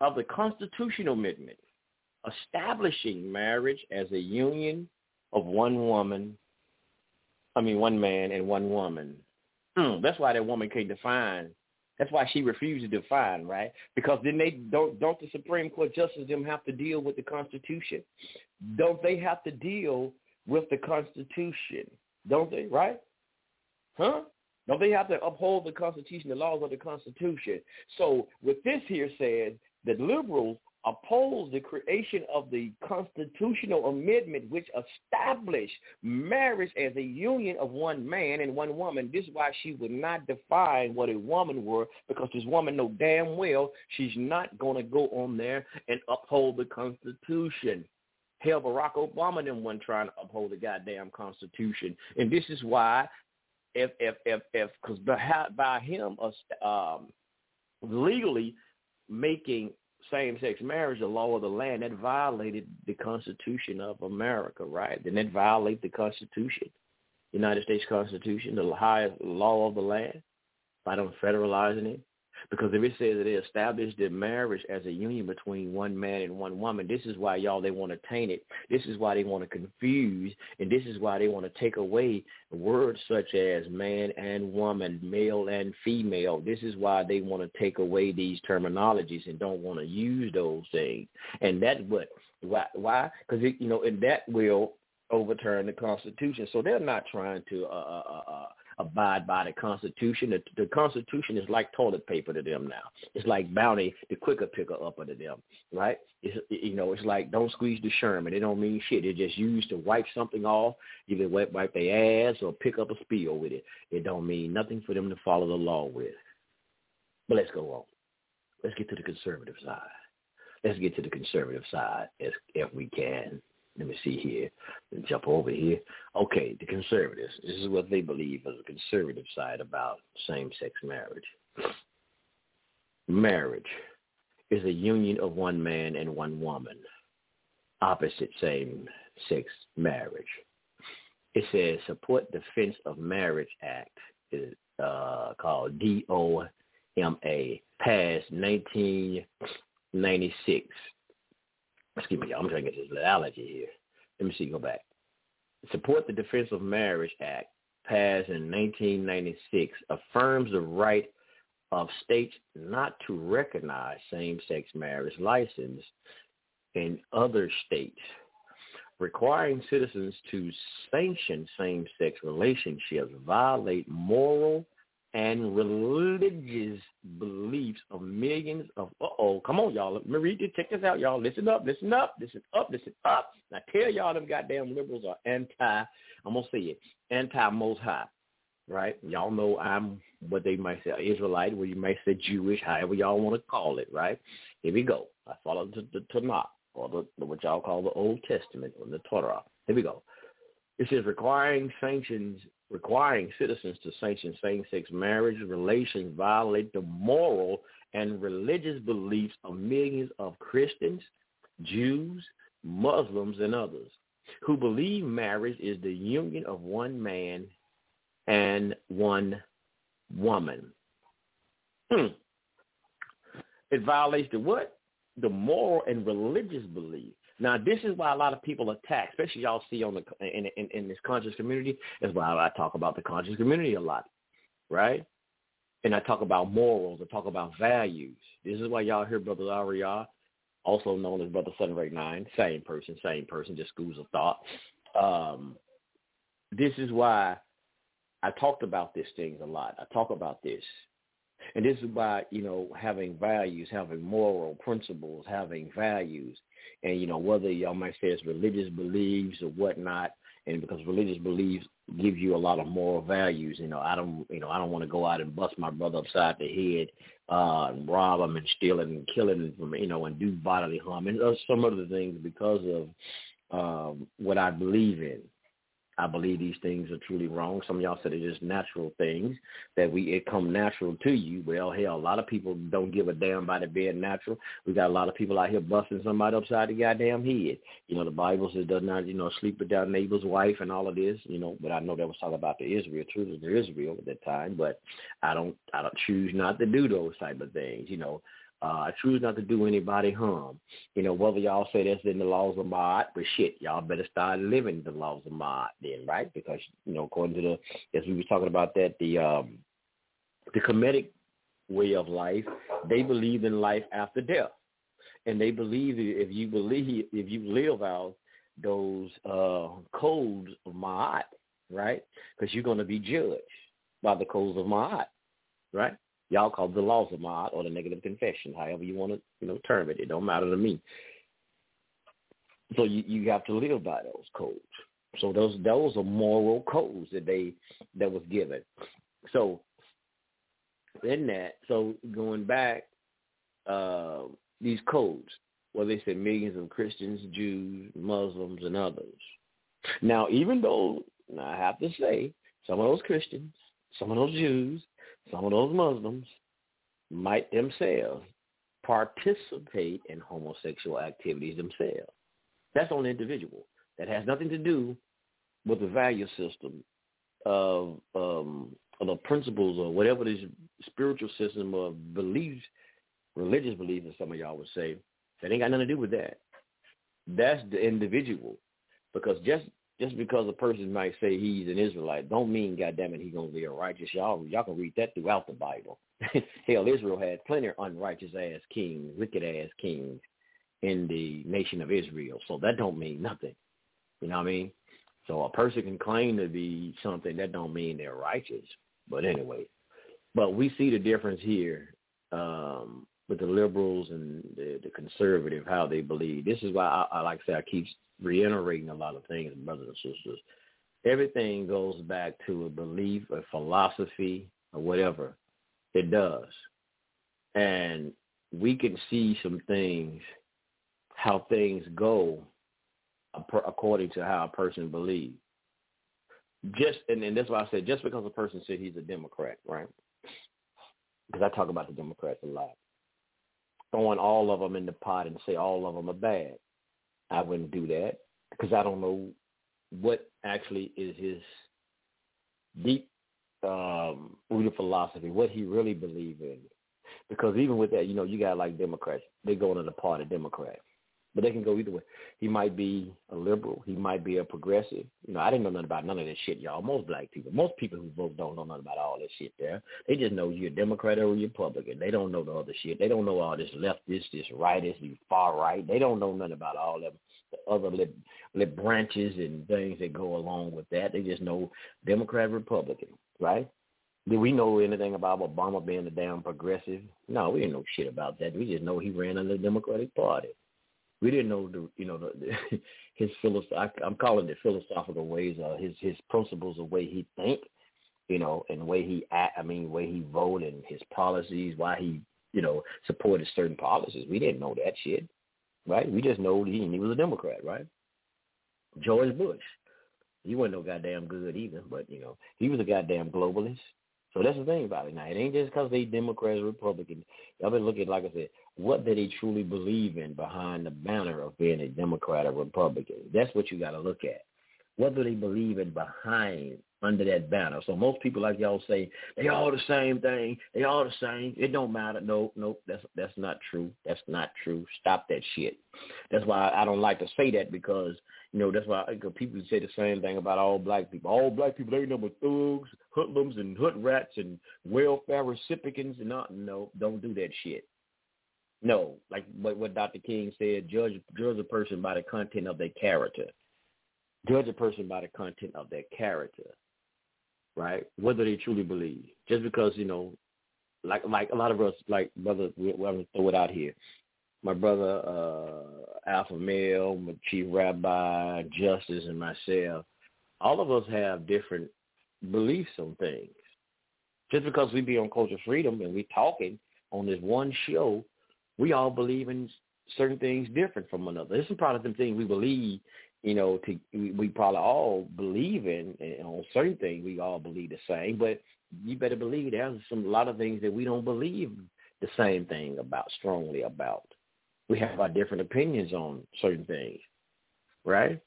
of the constitutional amendment establishing marriage as a union of one woman I mean, one man and one woman. Mm, that's why that woman can't define. That's why she refused to define, right? Because then they don't don't the Supreme Court justices them have to deal with the Constitution? Don't they have to deal with the Constitution? Don't they? Right? Huh? Don't they have to uphold the Constitution, the laws of the Constitution? So with this here says that liberals oppose the creation of the constitutional amendment which established marriage as a union of one man and one woman. This is why she would not define what a woman were because this woman know damn well she's not going to go on there and uphold the Constitution. Hell, Barack Obama didn't want trying to uphold the goddamn Constitution. And this is why if, if, if, if, because by, by him um, legally making same-sex marriage, the law of the land, that violated the Constitution of America, right? Didn't that violate the Constitution, United States Constitution, the highest law of the land, by them federalizing it? Because if it says that they established the marriage as a union between one man and one woman, this is why y'all they want to taint it. This is why they want to confuse, and this is why they want to take away words such as man and woman, male and female. This is why they want to take away these terminologies and don't want to use those things. And that's what why why because you know and that will overturn the Constitution. So they're not trying to uh, uh, uh, uh abide by the Constitution. The, the Constitution is like toilet paper to them now. It's like bounty, the quicker picker upper to them, right? It's, you know, it's like don't squeeze the Charmin. It don't mean shit. It's just used to wipe something off, either wipe, wipe their ass or pick up a spill with it. It don't mean nothing for them to follow the law with. But let's go on. Let's get to the conservative side. Let's get to the conservative side as if we can. Let me see here. Let jump over here. Okay, the conservatives. This is what they believe as a conservative side about same-sex marriage. Marriage is a union of one man and one woman, opposite same-sex marriage. It says support Defense of Marriage Act, is uh, called DOMA, passed 1996 excuse me, I'm trying to get this allergy here. Let me see, go back. Support the Defense of Marriage Act, passed in 1996, affirms the right of states not to recognize same-sex marriage license in other states, requiring citizens to sanction same-sex relationships violate moral and religious beliefs of millions of uh-oh come on y'all. Let me check this out y'all. Listen up listen up listen up listen up. Now tell y'all them goddamn liberals are anti i'm gonna say it anti most high right? Y'all know i'm what they might say israelite what you might say jewish however y'all want to call it right? Here we go. I follow the, the tanakh or the, what y'all call the old testament or the torah. Here we go it says requiring sanctions requiring citizens to sanction same-sex marriage relations violate the moral and religious beliefs of millions of Christians, Jews, Muslims, and others who believe marriage is the union of one man and one woman. Hmm. It violates the what? The moral and religious belief now, this is why a lot of people attack, especially y'all see on the in, in, in this conscious community. Is why I talk about the conscious community a lot, right? And I talk about morals. I talk about values. This is why y'all hear Brother Ariah also known as Brother Seven Eight Nine, same person, same person, just schools of thought. Um, this is why I talked about these things a lot. I talk about this. And this is why, you know, having values, having moral principles, having values, and, you know, whether y'all might say it's religious beliefs or whatnot, and because religious beliefs give you a lot of moral values. You know, I don't, you know, I don't want to go out and bust my brother upside the head, uh, and rob him and steal him and kill him, from, you know, and do bodily harm and some other things because of um, what I believe in. I believe these things are truly wrong. Some of y'all said it's just natural things that we it come natural to you. Well, hell, a lot of people don't give a damn about it being natural. We got a lot of people out here busting somebody upside the goddamn head. You know, the Bible says does not, you know, sleep with their neighbor's wife and all of this. You know, but I know that was talking about the Israel, truly the Israel at that time. But I don't, I don't choose not to do those type of things. You know, uh, I choose not to do anybody harm. You know, whether y'all say that's in the laws of Ma'at, but shit, y'all better start living the laws of Ma'at then, right? Because, you know, according to the, as we were talking about that, the, um, the Kemetic way of life, they believe in life after death. And they believe if you believe, if you live out those uh, codes of Ma'at, right? Because you're going to be judged by the codes of Ma'at, right? Y'all call the laws of Ma'at or the negative confession, however you want to, you know, term it. It don't matter to me. So you, you have to live by those codes. So those those are moral codes that they that was given. So in that, so going back, uh, these codes, well, they said millions of Christians, Jews, Muslims, and others. Now, even though I have to say, some of those Christians, some of those Jews, some of those Muslims might themselves participate in homosexual activities themselves. That's on the individual. That has nothing to do with the value system of, um, of the principles or whatever this spiritual system of beliefs, religious beliefs, as some of y'all would say. That ain't got nothing to do with that. That's the individual. Because just just because a person might say he's an Israelite, don't mean, goddamn it, he's gonna be a righteous. Y'all, y'all can read that throughout the Bible. Hell, Israel had plenty of unrighteous ass kings, wicked ass kings in the nation of Israel. So that don't mean nothing. You know what I mean? So a person can claim to be something that don't mean they're righteous. But anyway, but we see the difference here um, with the liberals and the, the conservative, how they believe. This is why I, I like to say I keep reiterating a lot of things, brothers and sisters. Everything goes back to a belief, a philosophy, or whatever. It does. And we can see some things, how things go according to how a person believes. Just and, and that's why I said just because a person said he's a Democrat, right? Because I talk about the Democrats a lot. Throwing all of them in the pot and say all of them are bad. I wouldn't do that because I don't know what actually is his deep um, rooted philosophy, what he really believes in. Because even with that, you know, you got like Democrats, they go into the party Democrat. But they can go either way. He might be a liberal. He might be a progressive. You know, I didn't know nothing about none of this shit, y'all. Most black people, most people who vote don't know nothing about all this shit there. They just know you're a Democrat or a Republican. They don't know the other shit. They don't know all this left, this, this, right, this, far right. They don't know nothing about all them the other lip, lip branches and things that go along with that. They just know Democrat, Republican, right? Do we know anything about Obama being a damn progressive? No, we didn't know shit about that. We just know he ran under the Democratic Party we didn't know the you know the, the his philosoph I'm calling it philosophical ways, uh, his his principles, the way he think, you know, and the way he act. I mean, the way he vote and his policies, why he you know supported certain policies. We didn't know that shit, right? We just know he he was a Democrat, right? George Bush, he wasn't no goddamn good either, but you know he was a goddamn globalist. So that's the thing about it now. It ain't just because they Democrats Republicans. Y'all been looking, like I said, what do they truly believe in behind the banner of being a Democrat or Republican? That's what you got to look at. What do they believe in behind under that banner? So most people, like y'all say, they all the same thing. They all the same. It don't matter. No, no, that's that's not true. That's not true. Stop that shit. That's why I don't like to say that because you know that's why people say the same thing about all black people. All black people they number thugs, hoodlums, and hood rats and welfare recipients and not. No, don't do that shit. No, like what, what Dr. King said, judge judge a person by the content of their character. Judge a person by the content of their character, right? Whether they truly believe. Just because you know, like like a lot of us, like brother, we, we, gonna throw it out here. My brother, uh, Alpha Male, my Chief Rabbi, Justice, and myself, all of us have different beliefs on things. Just because we be on Culture Freedom and we talking on this one show, we all believe in certain things different from another. There's some some things we believe, you know, to we, probably all believe in, and on certain things we all believe the same. But you better believe there's some a lot of things that we don't believe the same thing about strongly about. We have our different opinions on certain things, right?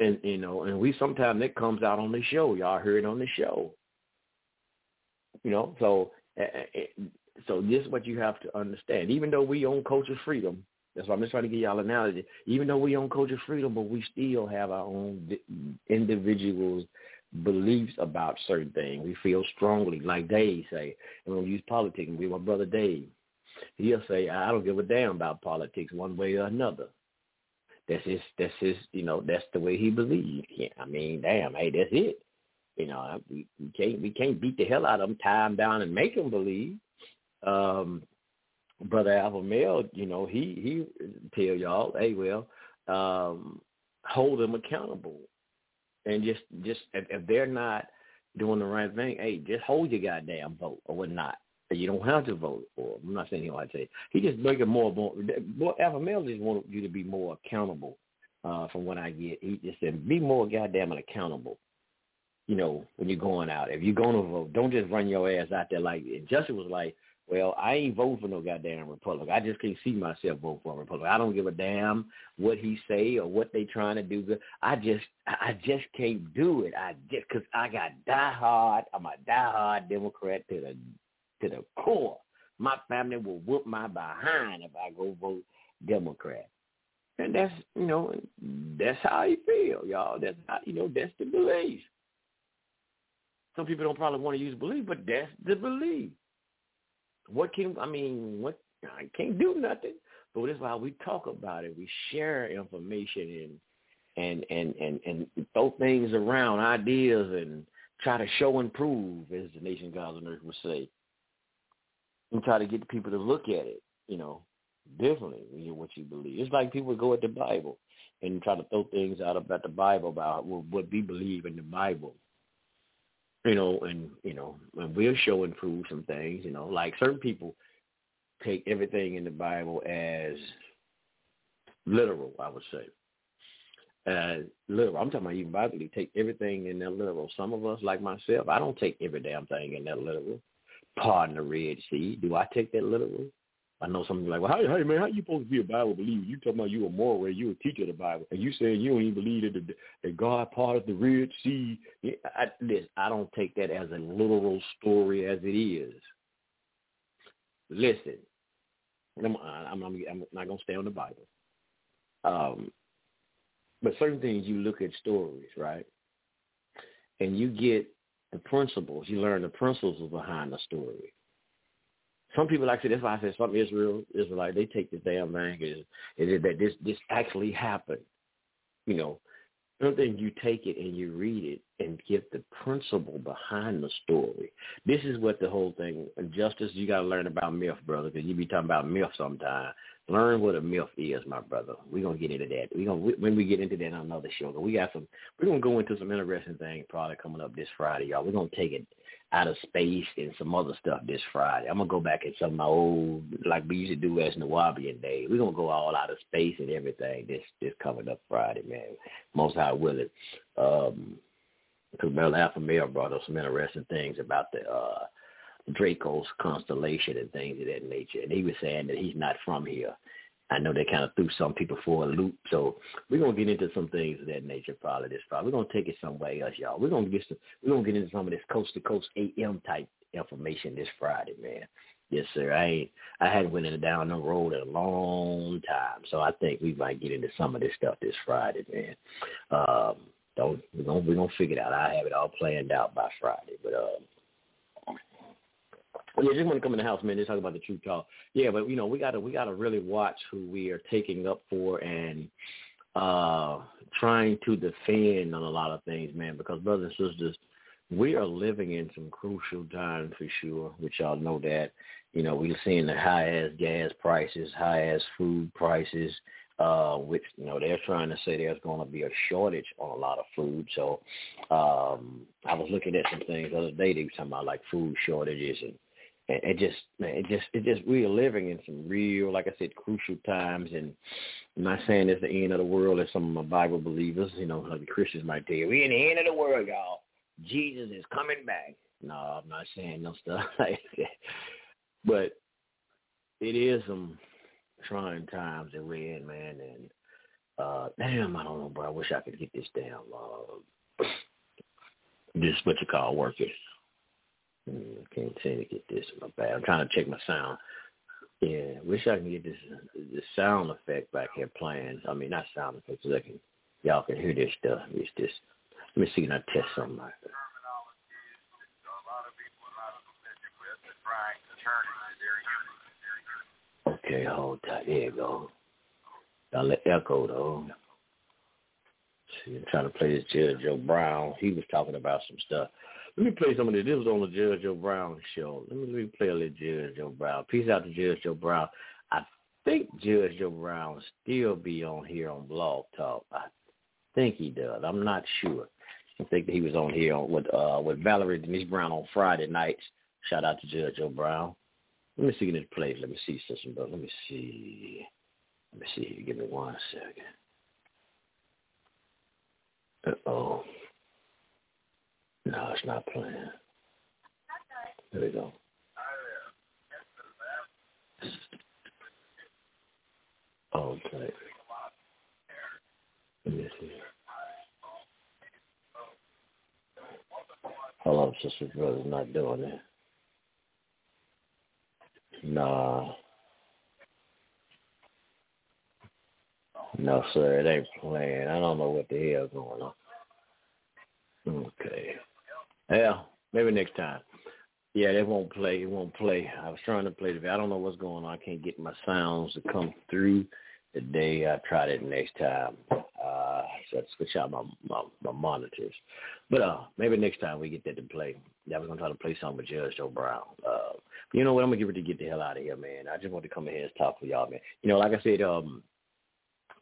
And you know, and we sometimes it comes out on the show. Y'all heard it on the show. You know, so so this is what you have to understand. Even though we own culture freedom, that's why I'm just trying to give y'all an analogy. Even though we own culture freedom, but we still have our own individuals' beliefs about certain things. We feel strongly, like Dave say, and when we use politics, we my brother Dave. He'll say, I don't give a damn about politics one way or another. That's his, that's his, you know, that's the way he believes. Yeah, I mean, damn, hey, that's it. You know, we, we can't, we can't beat the hell out of them, tie them down, and make them believe. Um, brother Alpha Male, you know, he he tell y'all, hey, well, um, hold them accountable, and just just if, if they're not doing the right thing, hey, just hold your goddamn vote or whatnot. You don't have to vote for. I'm not saying he like say he just make it more. More, more Alpha Male just want you to be more accountable. Uh, from what I get, he just said, be more goddamn accountable. You know, when you're going out, if you're going to vote, don't just run your ass out there like. Justin was like, well, I ain't voting for no goddamn Republic. I just can't see myself vote for a Republic. I don't give a damn what he say or what they trying to do. I just, I just can't do it. I just, cause I got diehard. I'm a diehard Democrat to the, to the core. My family will whoop my behind if I go vote Democrat. And that's, you know, that's how you feel, y'all. That's how, you know, that's the belief. Some people don't probably want to use belief, but that's the belief. What can I mean? What I can't do nothing. But that's why we talk about it. We share information and and and and and throw things around, ideas, and try to show and prove, as the nation gods on earth would say, and try to get the people to look at it, you know, differently than what you believe. It's like people go at the Bible and try to throw things out about the Bible about what we believe in the Bible you know, and you know, and we'll show and prove some things, you know, like certain people take everything in the Bible as literal, I would say. Uh, literal. I'm talking about even Bible. Take everything in that literal. Some of us, like myself, I don't take every damn thing in that literal. Pardon the Red Sea. Do I take that literal? I know something like, well, hey man, how you supposed to be a Bible believer? You talking about you a moral, you a teacher of the Bible, and you saying you don't even believe that, the, that God parted the Red Sea. I, this, I don't take that as a literal story as it is. Listen, I'm, I'm, I'm, I'm not gonna stay on the Bible, um, but certain things you look at stories, right, and you get the principles. You learn the principles behind the story some people say that's why I said some Israel Israelite they take this damn thing is is that this this actually happened. You know, something you take it and you read it and get the principle behind the story. This is what the whole thing. Justice, you got to learn about myth, brother, because you be talking about myth sometime. Learn what a myth is, my brother. We're gonna get into that. We gonna when we get into that on another show. We got some. We're gonna go into some interesting things probably coming up this Friday, y'all. We're gonna take it out of space and some other stuff this Friday. I'm gonna go back at some of my old like we used to do as Nuwaubian day. We're gonna go all out of space and everything this this coming up Friday, man. Most high willing. Um because Mel Alpha Male brought up some interesting things about the uh Draco's constellation and things of that nature. And he was saying that he's not from here. I know they kind of threw some people for a loop. So we're gonna get into some things of that nature probably this Friday. We're gonna take it somewhere else, y'all. We're gonna get some, we're gonna get into some of this coast to coast AM type information this Friday, man. Yes, sir. I ain't I hadn't went in down the road in a long time. So I think we might get into some of this stuff this Friday, man. Um don't we're gonna we're gonna figure it out. I have it all planned out by Friday. But um Yeah, just want to come in the house, man. Just talk about the truth talk. Yeah, but you know, we gotta we gotta really watch who we are taking up for and uh trying to defend on a lot of things, man. Because brothers and sisters, we are living in some crucial times for sure, which y'all know that. You know, we're seeing the high as gas prices, high as food prices, uh, which, you know, they're trying to say there's going to be a shortage on a lot of food. So um, I was looking at some things the other day. They were talking about like food shortages and it just it just it just we are living in some real, like I said, crucial times. And I'm not saying it's the end of the world, as some of my Bible believers, you know, like the Christians might tell you, we're in the end of the world, y'all. Jesus is coming back. No, I'm not saying no stuff like that. But it is some trying times that we're in, man. And uh damn, I don't know, bro. I wish I could get this damn uh this what you call working. Mm, I can't seem to get this in my bad. I'm trying to check my sound. Yeah, wish I can get this this sound effect back here playing. I mean, not sound effects, so I can y'all can hear this stuff. It's just let me see can I test something like. Okay, hold tight. There you go. Got let echo though. See, I'm trying to play this Judge Joe Brown. He was talking about some stuff. Let me play some of this. This was on the Judge Joe Brown show. Let me, let me play a little Judge Joe Brown. Peace out to Judge Joe Brown. I think Judge Joe Brown still be on here on Blog Talk. I think he does. I'm not sure. I think that he was on here on, with uh with Valerie Denise Brown on Friday nights. Shout out to Judge Joe Brown. Let me see this place. Let me see, sister, But Let me see. Let me see. Give me one second. Uh-oh. No, it's not playing. There we go. Okay. Let me see. Hello, sister brother, not doing it. Nah. No, sir, it ain't playing. I don't know what the hell's going on. Okay. Yeah, maybe next time. Yeah, it won't play. It won't play. I was trying to play the. I don't know what's going on. I can't get my sounds to come through today. I tried it next time. Uh, so I switch out my, my my monitors. But uh, maybe next time we get that to play. Yeah, we're gonna try to play something with Judge Joe Brown. Uh, you know what? I'm gonna give it to get the hell out of here, man. I just want to come in here and talk for y'all, man. You know, like I said, um,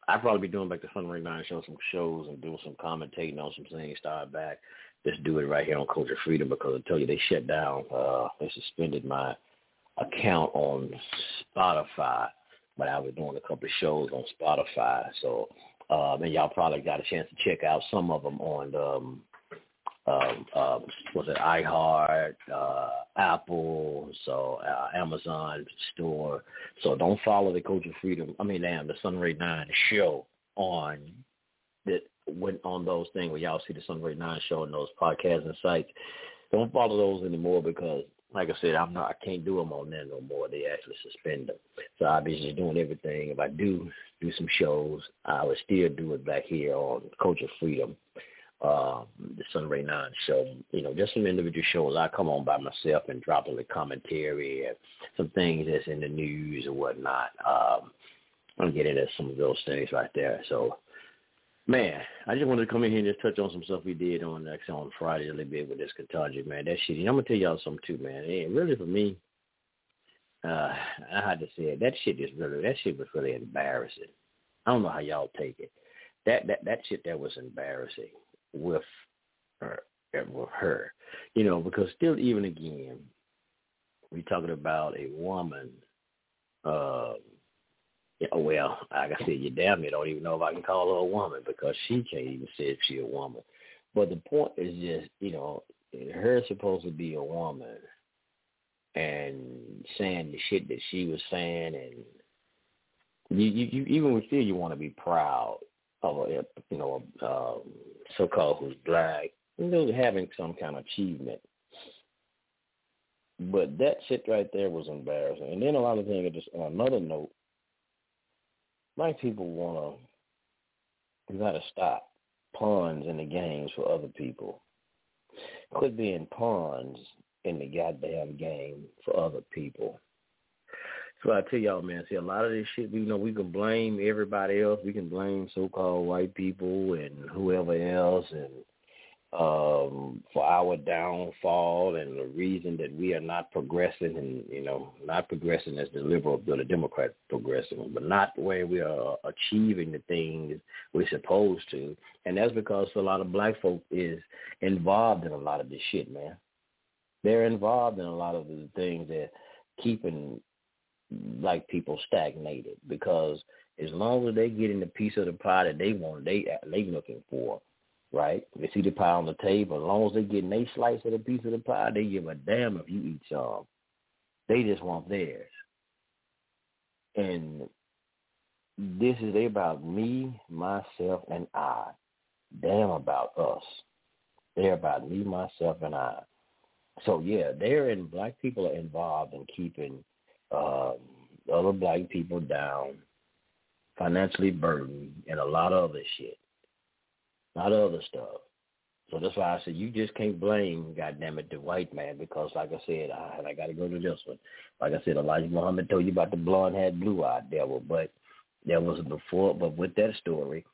I'll probably be doing back the Sun Re Nine show, some shows and doing some commentating on some things. Start back just do it right here on Culture Freedom because I tell you they shut down. Uh, they suspended my account on Spotify, but I was doing a couple of shows on Spotify. So, um, and y'all probably got a chance to check out some of them on um, um, um, was it iHeart, uh, Apple, so uh, Amazon store. So don't follow the Culture Freedom. I mean, damn, the Sun Re Nine show on that went on those things where y'all see the Sun Sunray Nine show and those podcasts and sites. Don't follow those anymore because, like I said, I'm not. I can't do them on there no more. They actually suspend them. So I'll be just doing everything. If I do do some shows, I would still do it back here on Culture Freedom, uh, the Sun Re Nine show. You know, just some individual shows. I come on by myself and drop a little commentary and some things that's in the news or whatnot. Um, I'm getting into some of those things right there. So Man, I just wanted to come in here and just touch on some stuff we did on actually on Friday a little bit with this Ketanji, man. That shit, I'm gonna tell y'all something too, man. And really for me, uh, I had to say it. That shit is really that shit was really embarrassing. I don't know how y'all take it. That that that shit that was embarrassing with her with her. You know, because still even again, we talking about a woman uh yeah, well, like I said, you damn near don't even know if I can call her a woman because she can't even say if she's a woman. But the point is just, you know, her supposed to be a woman and saying the shit that she was saying and you, you, you even with still you want to be proud of a, you know, a um, so-called who's black, you know, having some kind of achievement. But that shit right there was embarrassing. And then a lot of things, just on another note, black people want to, you got to stop pawns in the games for other people. Quit being pawns in the goddamn game for other people. So I tell y'all, man, see a lot of this shit, you know, we can blame everybody else. We can blame so-called white people and whoever else and um, for our downfall and the reason that we are not progressing and, you know, not progressing as the liberal or the Democrat progressing, but not where we are achieving the things we're supposed to. And that's because a lot of black folk is involved in a lot of this shit, man. They're involved in a lot of the things that keeping black people stagnated because as long as they get in the piece of the pie that they want, they they looking for, right? They see the pie on the table. As long as they get a slice of the piece of the pie, they give a damn if you eat some. They just want theirs. And this is about me, myself, and I. Damn about us. They're about me, myself, and I. So yeah, they're in black people are involved in keeping um, other black people down, financially burdened, and a lot of other shit. Of other stuff. So that's why I said you just can't blame, goddamn it, the white man because, like I said, I, I got to go to this one. Like I said, Elijah Muhammad told you about the blonde-haired, blue-eyed devil, but there was before. But with that story,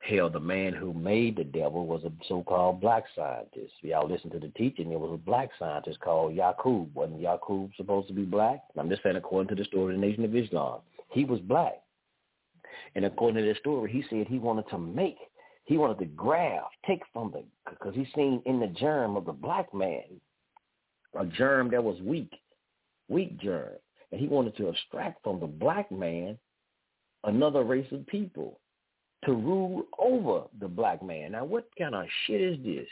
hell, the man who made the devil was a so-called black scientist. Y'all listen to the teaching. There was a black scientist called Yaqub. Wasn't Yaqub supposed to be black? I'm just saying according to the story of the Nation of Islam. He was black. And according to the story, he said he wanted to make he wanted to graft, take from the, because he seen in the germ of the black man a germ that was weak, weak germ. And he wanted to extract from the black man another race of people to rule over the black man. Now, what kind of shit is this?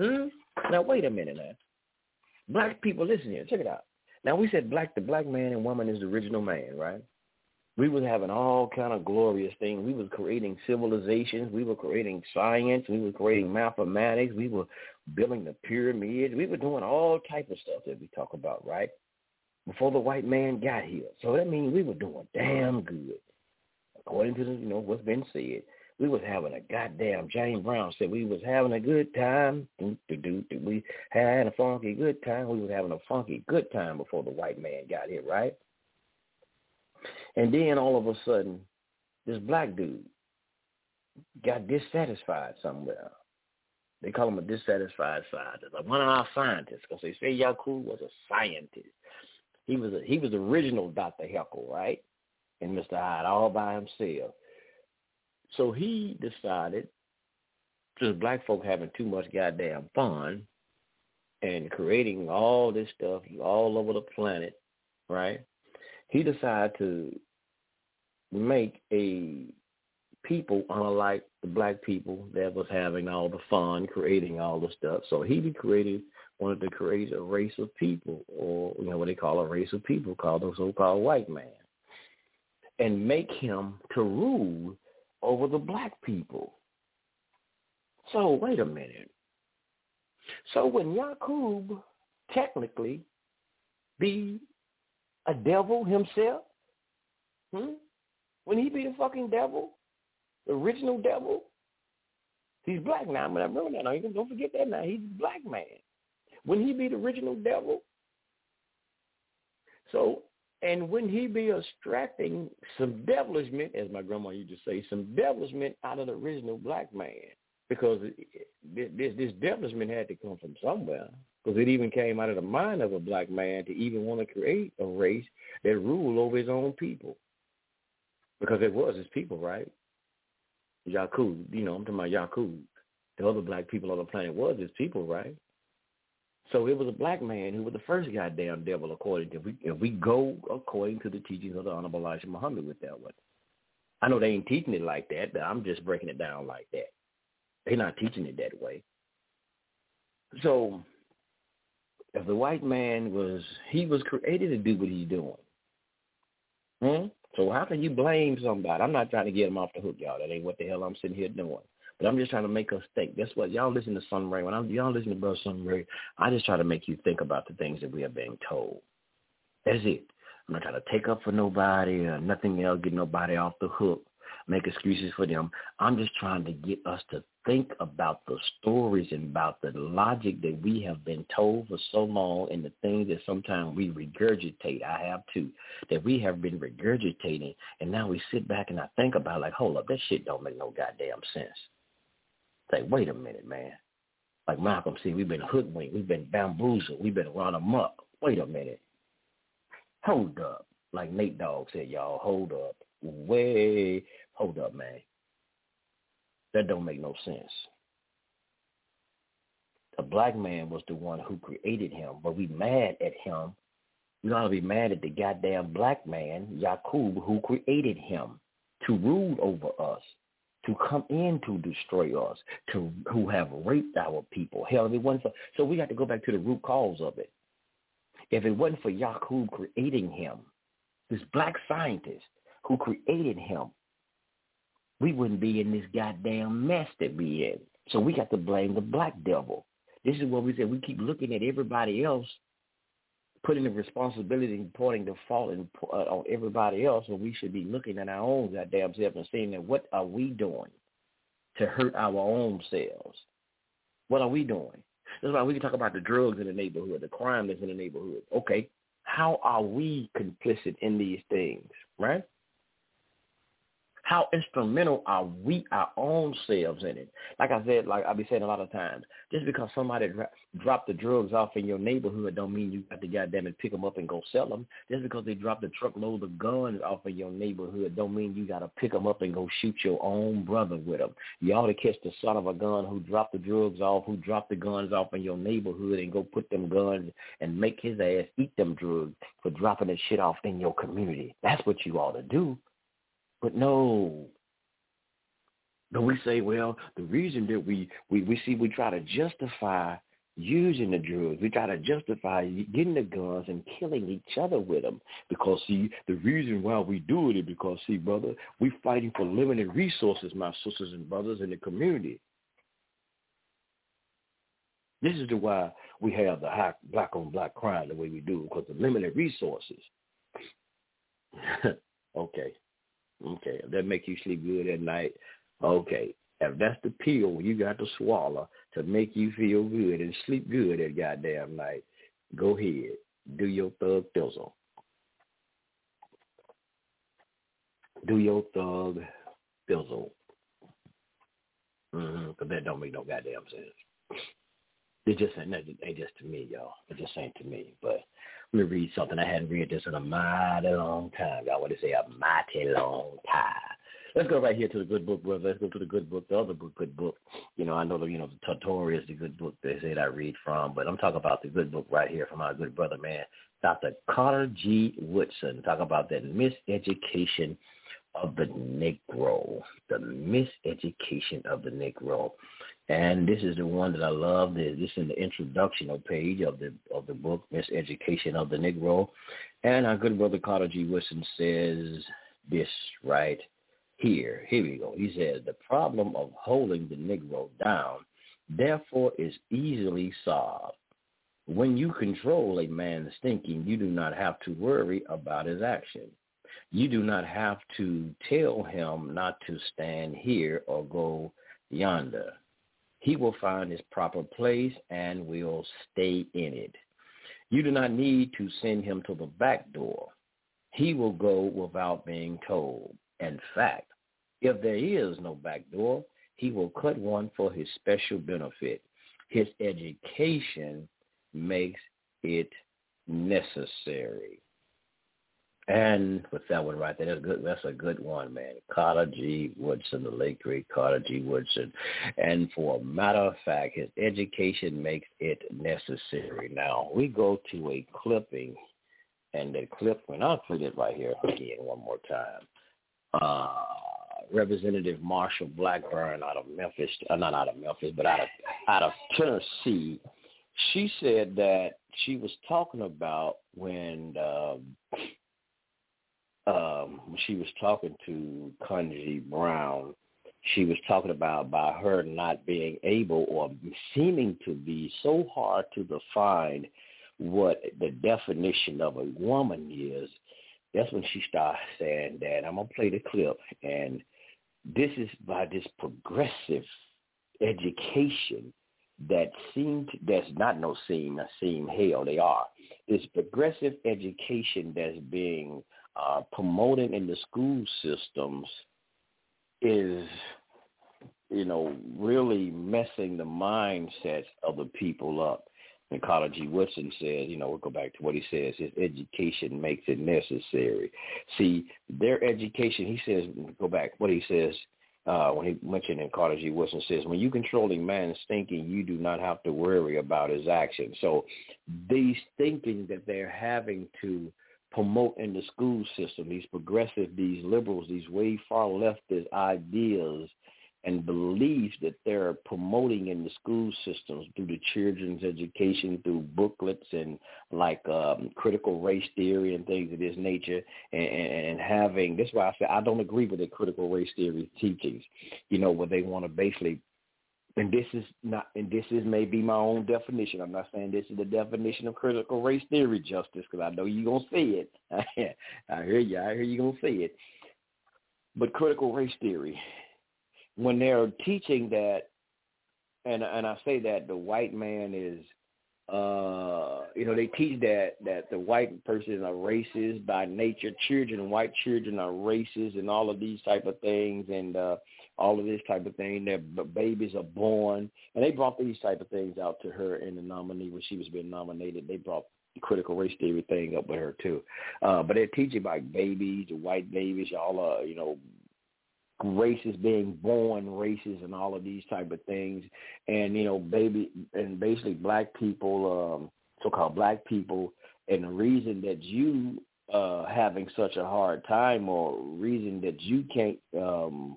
Hmm? Now, wait a minute now. Black people, listen here. Check it out. Now, we said black, the black man and woman is the original man, right? We was having all kind of glorious things. We was creating civilizations. We were creating science. We were creating mathematics. We were building the pyramids. We were doing all type of stuff that we talk about, right? Before the white man got here. So that means we were doing damn good. According to you know what's been said, we was having a goddamn. James Brown said we was having a good time. We had a funky good time. We was having a funky good time before the white man got here, right? And then all of a sudden, this black dude got dissatisfied somewhere. They call him a dissatisfied scientist, like one of our scientists, because they say Yaqub was a scientist. He was a, he was the original Dr. Jekyll, right? And Mr. Hyde all by himself. So he decided, just black folk having too much goddamn fun and creating all this stuff all over the planet, right? He decided to make a people unlike the black people that was having all the fun, creating all the stuff. So he created wanted to create a race of people, or you know what they call a race of people, called the so-called white man, and make him to rule over the black people. So wait a minute. So when Yaqub technically be a devil himself? Hmm? When he be the fucking devil, the original devil, he's black now. But I remember that now. Don't forget that now. He's a black man. When he be the original devil? So, and when he be extracting some devilishment, as my grandma used to say, some devilishment out of the original black man, because this this devilishment had to come from somewhere because it even came out of the mind of a black man to even want to create a race that ruled over his own people. Because it was his people, right? Yaqub, you know, I'm talking about Yaqub. The other black people on the planet was his people, right? So it was a black man who was the first goddamn devil, according to if we if we go according to the teachings of the Honorable Elijah Muhammad with that one. I know they ain't teaching it like that, but I'm just breaking it down like that. They're not teaching it that way. So if the white man was he was created to do what he's doing. Hmm? So how can you blame somebody? I'm not trying to get him off the hook, y'all. That ain't what the hell I'm sitting here doing. But I'm just trying to make us think. That's what y'all listen to Sun Re. When I'm y'all listen to Brother Sun Re, I just try to make you think about the things that we are being told. That's it. I'm not trying to take up for nobody or nothing else, get nobody off the hook. Make excuses for them. I'm just trying to get us to think about the stories and about the logic that we have been told for so long and the things that sometimes we regurgitate. I have too, that we have been regurgitating. And now we sit back and I think about like, hold up, that shit don't make no goddamn sense. Say, wait a minute, man. Like Malcolm said, we've been hoodwinked. We've been bamboozled. We've been run amok. Wait a minute. Hold up. Like Nate Dogg said, y'all, hold up. Way, hold up, man. That don't make no sense. The black man was the one who created him, but we mad at him. We ought to be mad at the goddamn black man, Yakub, who created him to rule over us, to come in to destroy us, to who have raped our people. Hell, if it wasn't for, so we got to go back to the root cause of it. If it wasn't for Yakub creating him, this black scientist who created him, we wouldn't be in this goddamn mess that we in. So we got to blame the black devil. This is what we said. We keep looking at everybody else, putting the responsibility and pointing the fault uh, on everybody else, when we should be looking at our own goddamn self and saying that what are we doing to hurt our own selves? What are we doing? That's why we can talk about the drugs in the neighborhood, the crime that's in the neighborhood. Okay, how are we complicit in these things, right? How instrumental are we, our own selves in it? Like I said, like I be saying a lot of times, just because somebody dro- dropped the drugs off in your neighborhood don't mean you got to goddamn it pick them up and go sell them. Just because they dropped a truckload of guns off in your neighborhood don't mean you got to pick them up and go shoot your own brother with them. You ought to catch the son of a gun who dropped the drugs off, who dropped the guns off in your neighborhood and go put them guns and make his ass eat them drugs for dropping that shit off in your community. That's what you ought to do. But no. But we say, well, the reason that we, we, we see we try to justify using the drugs. We try to justify getting the guns and killing each other with them. Because, see, the reason why we do it is because, see, brother, we're fighting for limited resources, my sisters and brothers in the community. This is the why we have the high black on black crime the way we do, because of limited resources. okay. Okay, if that make you sleep good at night, okay. If that's the pill you got to swallow to make you feel good and sleep good at goddamn night, go ahead. Do your thug thizzle. Do your thug thizzle. Mm-hmm, Cause that don't make no goddamn sense. It just ain't, ain't just to me, y'all. It just ain't to me. But let me read something. I hadn't read this in a mighty long time. I want to say a mighty long time. Let's go right here to the good book, brother. Let's go to the good book, the other book, good book. You know, I know the you know the tutorial is the good book they say that I read from, but I'm talking about the good book right here from our good brother, man, Dr. Carter G. Woodson. Talk about that miseducation of the Negro, the miseducation of the Negro. And this is the one that I love. This is in the introductional page of the of the book, Miseducation of the Negro. And our good brother Carter G. Woodson says this right here. Here we go. He says, the problem of holding the Negro down, therefore, is easily solved. When you control a man's thinking, you do not have to worry about his action. You do not have to tell him not to stand here or go yonder he will find his proper place and will stay in it. You do not need to send him to the back door. He will go without being told. In fact, if there is no back door, he will cut one for his special benefit. His education makes it necessary. And with that one right there, that's good. That's a good one, man. Carter G. Woodson, the late great Carter G. Woodson. And for a matter of fact, his education makes it necessary. Now we go to a clipping, and the clip, and I'll put it right here again one more time. Uh, Representative Marsha Blackburn out of Memphis, uh, not out of Memphis, but out of out of Tennessee. She said that she was talking about when. Um, um, when she was talking to Ketanji Brown, she was talking about by her not being able or seeming to be so hard to define what the definition of a woman is. That's when she started saying that. I'm gonna play the clip, and this is by this progressive education that seem to, that's not no seem a seem hell they are this progressive education that's being uh, promoted in the school systems is you know really messing the mindsets of the people up and Carter G. Woodson says, you know, we'll go back to what he says, his education makes it necessary. See, their education, he says, go back, what he says, uh, when he mentioned in Carter G. Woodson says, when you controlling man's thinking, you do not have to worry about his actions. So these thinking that they're having to promote in the school system, these progressive, these liberals, these way far leftist ideas and beliefs that they're promoting in the school systems through the children's education, through booklets and like um, critical race theory and things of this nature, and, and having. That's why I say I don't agree with the critical race theory teachings. You know, where they want to basically. And this is not, and this is maybe my own definition. I'm not saying this is the definition of critical race theory, Justice, because I know you're gonna see it. I hear you. I hear you gonna see it. But critical race theory when they're teaching that, and and I say that the white man is, uh, you know, they teach that that the white person are racist by nature. Children, white children are racist, and all of these type of things, and uh, all of this type of thing. Their babies are born, and they brought these type of things out to her in the nominee when she was being nominated. They brought critical race theory thing up with her too. Uh, but they're teaching about babies, the white babies, all uh, you know, races being born races and all of these type of things and you know baby and basically black people um so-called black people and the reason that you uh having such a hard time or reason that you can't um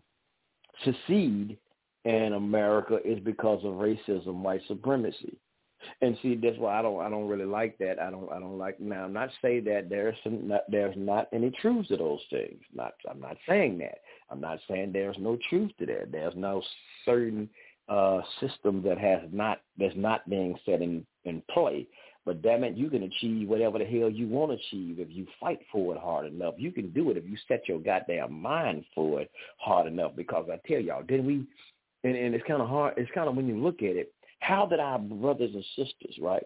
succeed in America is because of racism, white supremacy. And see, that's why I don't I don't really like that. I don't I don't like now. I'm not saying that there's some not, there's not any truth to those things. Not I'm not saying that. I'm not saying there's no truth to that. There's no certain uh, system that has not that's not being set in in play. But damn it, you can achieve whatever the hell you want to achieve if you fight for it hard enough. You can do it if you set your goddamn mind for it hard enough. Because I tell y'all, didn't we? And, and it's kind of hard. It's kind of when you look at it, how did our brothers and sisters, right?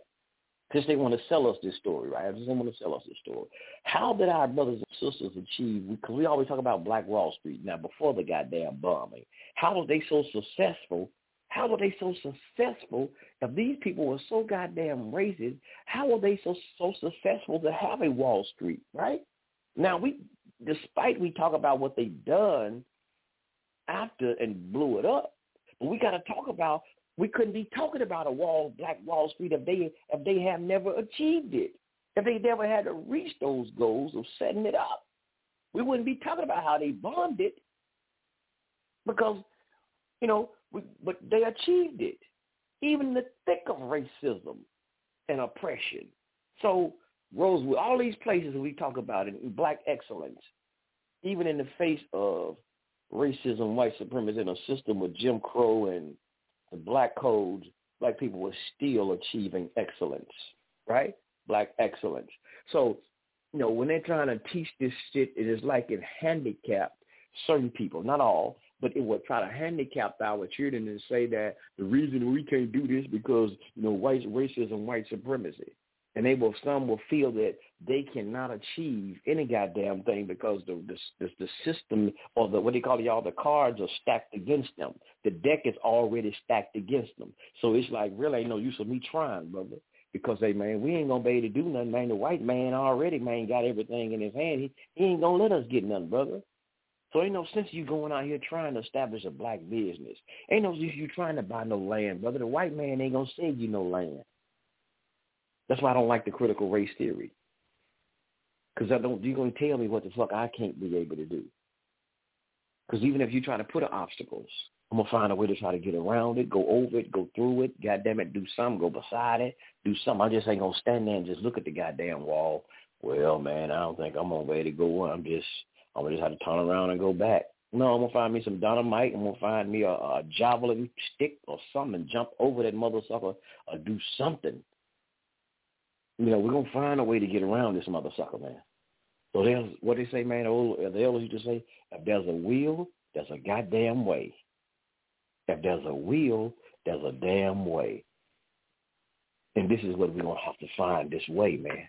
Because they want to sell us this story, right? They want to sell us this story. How did our brothers and sisters achieve? Because we always talk about Black Wall Street now before the goddamn bombing. How were they so successful? How were they so successful? If these people were so goddamn racist, how were they so so successful to have a Wall Street, right? Now we, despite we talk about what they done after and blew it up, but we got to talk about we couldn't be talking about a wall, Black Wall Street, if they if they have never achieved it, if they never had to reach those goals of setting it up. We wouldn't be talking about how they bombed it, because you know, but they achieved it, even in the thick of racism and oppression. So Rosewood, all these places we talk about in black excellence, even in the face of racism, white supremacy, and a system of Jim Crow and the black codes, black people were still achieving excellence, right? Black excellence. So, you know, when they're trying to teach this shit, it is like it handicapped certain people, not all, but it would try to handicap our children and say that the reason we can't do this because, you know, white racism, white supremacy and they will some will feel that they cannot achieve any goddamn thing because the the, the system or the what they call y'all the cards are stacked against them. The deck is already stacked against them. So it's like really ain't no use of me trying, brother. Because hey man, we ain't gonna be able to do nothing, man. The white man already man got everything in his hand. He he ain't gonna let us get nothing, brother. So ain't no sense you going out here trying to establish a black business. Ain't no use you trying to buy no land, brother. The white man ain't gonna sell you no land. That's why I don't like the critical race theory. Because I don't, you're going to tell me what the fuck I can't be able to do. Because even if you try to put obstacles, I'm gonna find a way to try to get around it, go over it, go through it. God damn it, do something, go beside it, do something. I just ain't gonna stand there and just look at the goddamn wall. Well, man, I don't think I'm gonna be able to go. I'm just, I'm gonna just have to turn around and go back. No, I'm gonna find me some dynamite. I'm gonna find me a, a javelin stick or something, and jump over that mother sucker or do something you know, we're gonna find a way to get around this mother sucker, man. So there's what they say, man. Old the elders used to say, if there's a will, there's a goddamn way. If there's a will, there's a damn way. And this is what we're to have to find this way, man.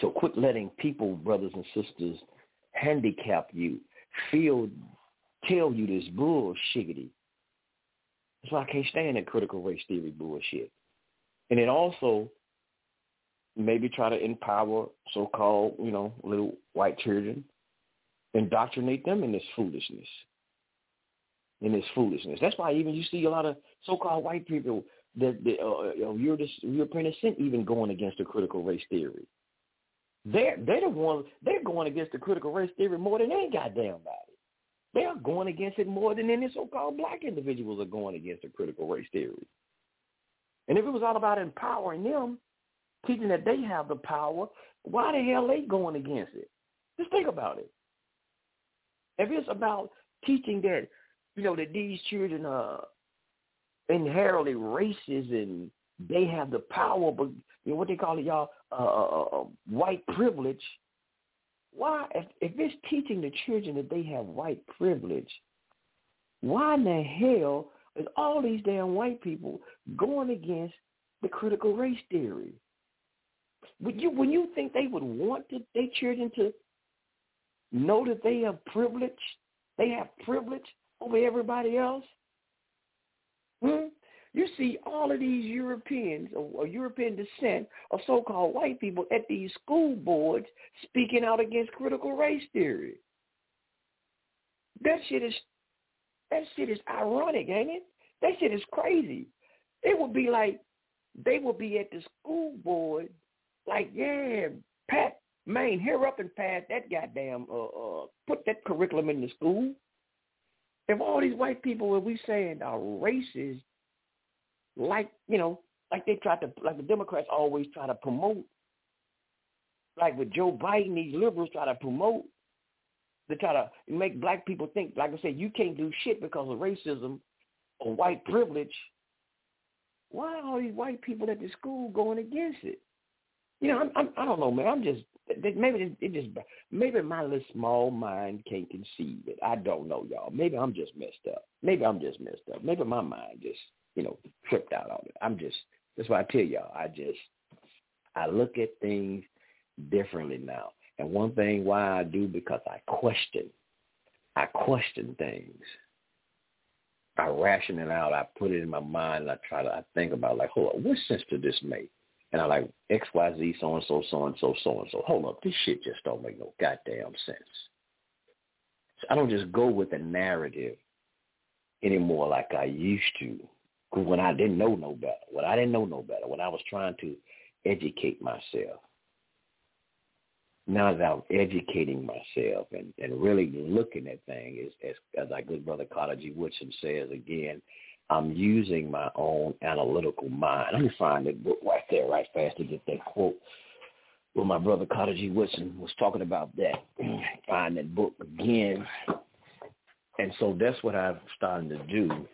So quit letting people, brothers and sisters, handicap you, feel, tell you this bullshiggity. That's why I can't stand that critical race theory bullshit. And it also maybe try to empower so-called, you know, little white children, indoctrinate them in this foolishness. In this foolishness. That's why even you see a lot of so-called white people that, that uh, uh European descent even going against the critical race theory. They're they're the ones they're going against the critical race theory more than any goddamn body. They are going against it more than any so-called black individuals are going against the critical race theory. And if it was all about empowering them, teaching that they have the power, why the hell are they going against it? Just think about it. If it's about teaching that, you know, that these children are inherently racist and they have the power, but you know what they call it, y'all, uh, uh, uh, uh, white privilege. Why, if, if it's teaching the children that they have white privilege, why in the hell is all these damn white people going against the critical race theory? Would you when you think they would want to, their children to know that they have privilege, they have privilege over everybody else? You see all of these Europeans or, European descent of so-called white people at these school boards speaking out against critical race theory. That shit is that shit is ironic, ain't it? That shit is crazy. It would be like they would be at the school board like, yeah, Pat, man, here up and pass that goddamn, uh, uh, put that curriculum in the school. If all these white people, what we saying are racist, like, you know, like they try to, like the Democrats always try to promote, like with Joe Biden, these liberals try to promote, they try to make black people think, like I said, you can't do shit because of racism or white privilege. Why are all these white people at the school going against it? You know, I'm, I'm I don't know, man. I'm just maybe it just maybe my little small mind can't conceive it. I don't know, y'all. Maybe I'm just messed up. Maybe I'm just messed up. Maybe my mind just you know tripped out on it. I'm just that's why I tell y'all. I just I look at things differently now. And one thing why I do because I question. I question things. I ration it out. I put it in my mind. And I try to I think about like, hold on, what sense did this make? And I like X, Y, Z, so and so, so and so, so and so. Hold up, this shit just don't make no goddamn sense. So I don't just go with the narrative anymore like I used to. When I didn't know no better, when I didn't know no better, when I was trying to educate myself. Now that I'm educating myself and, and really looking at things, as, as, as our good brother Carter G. Woodson says again, I'm using my own analytical mind. Let me find it right there, right fast to get that quote. Well, my brother Carter G. Woodson was talking about that. find that book again. And so that's what I've started to do.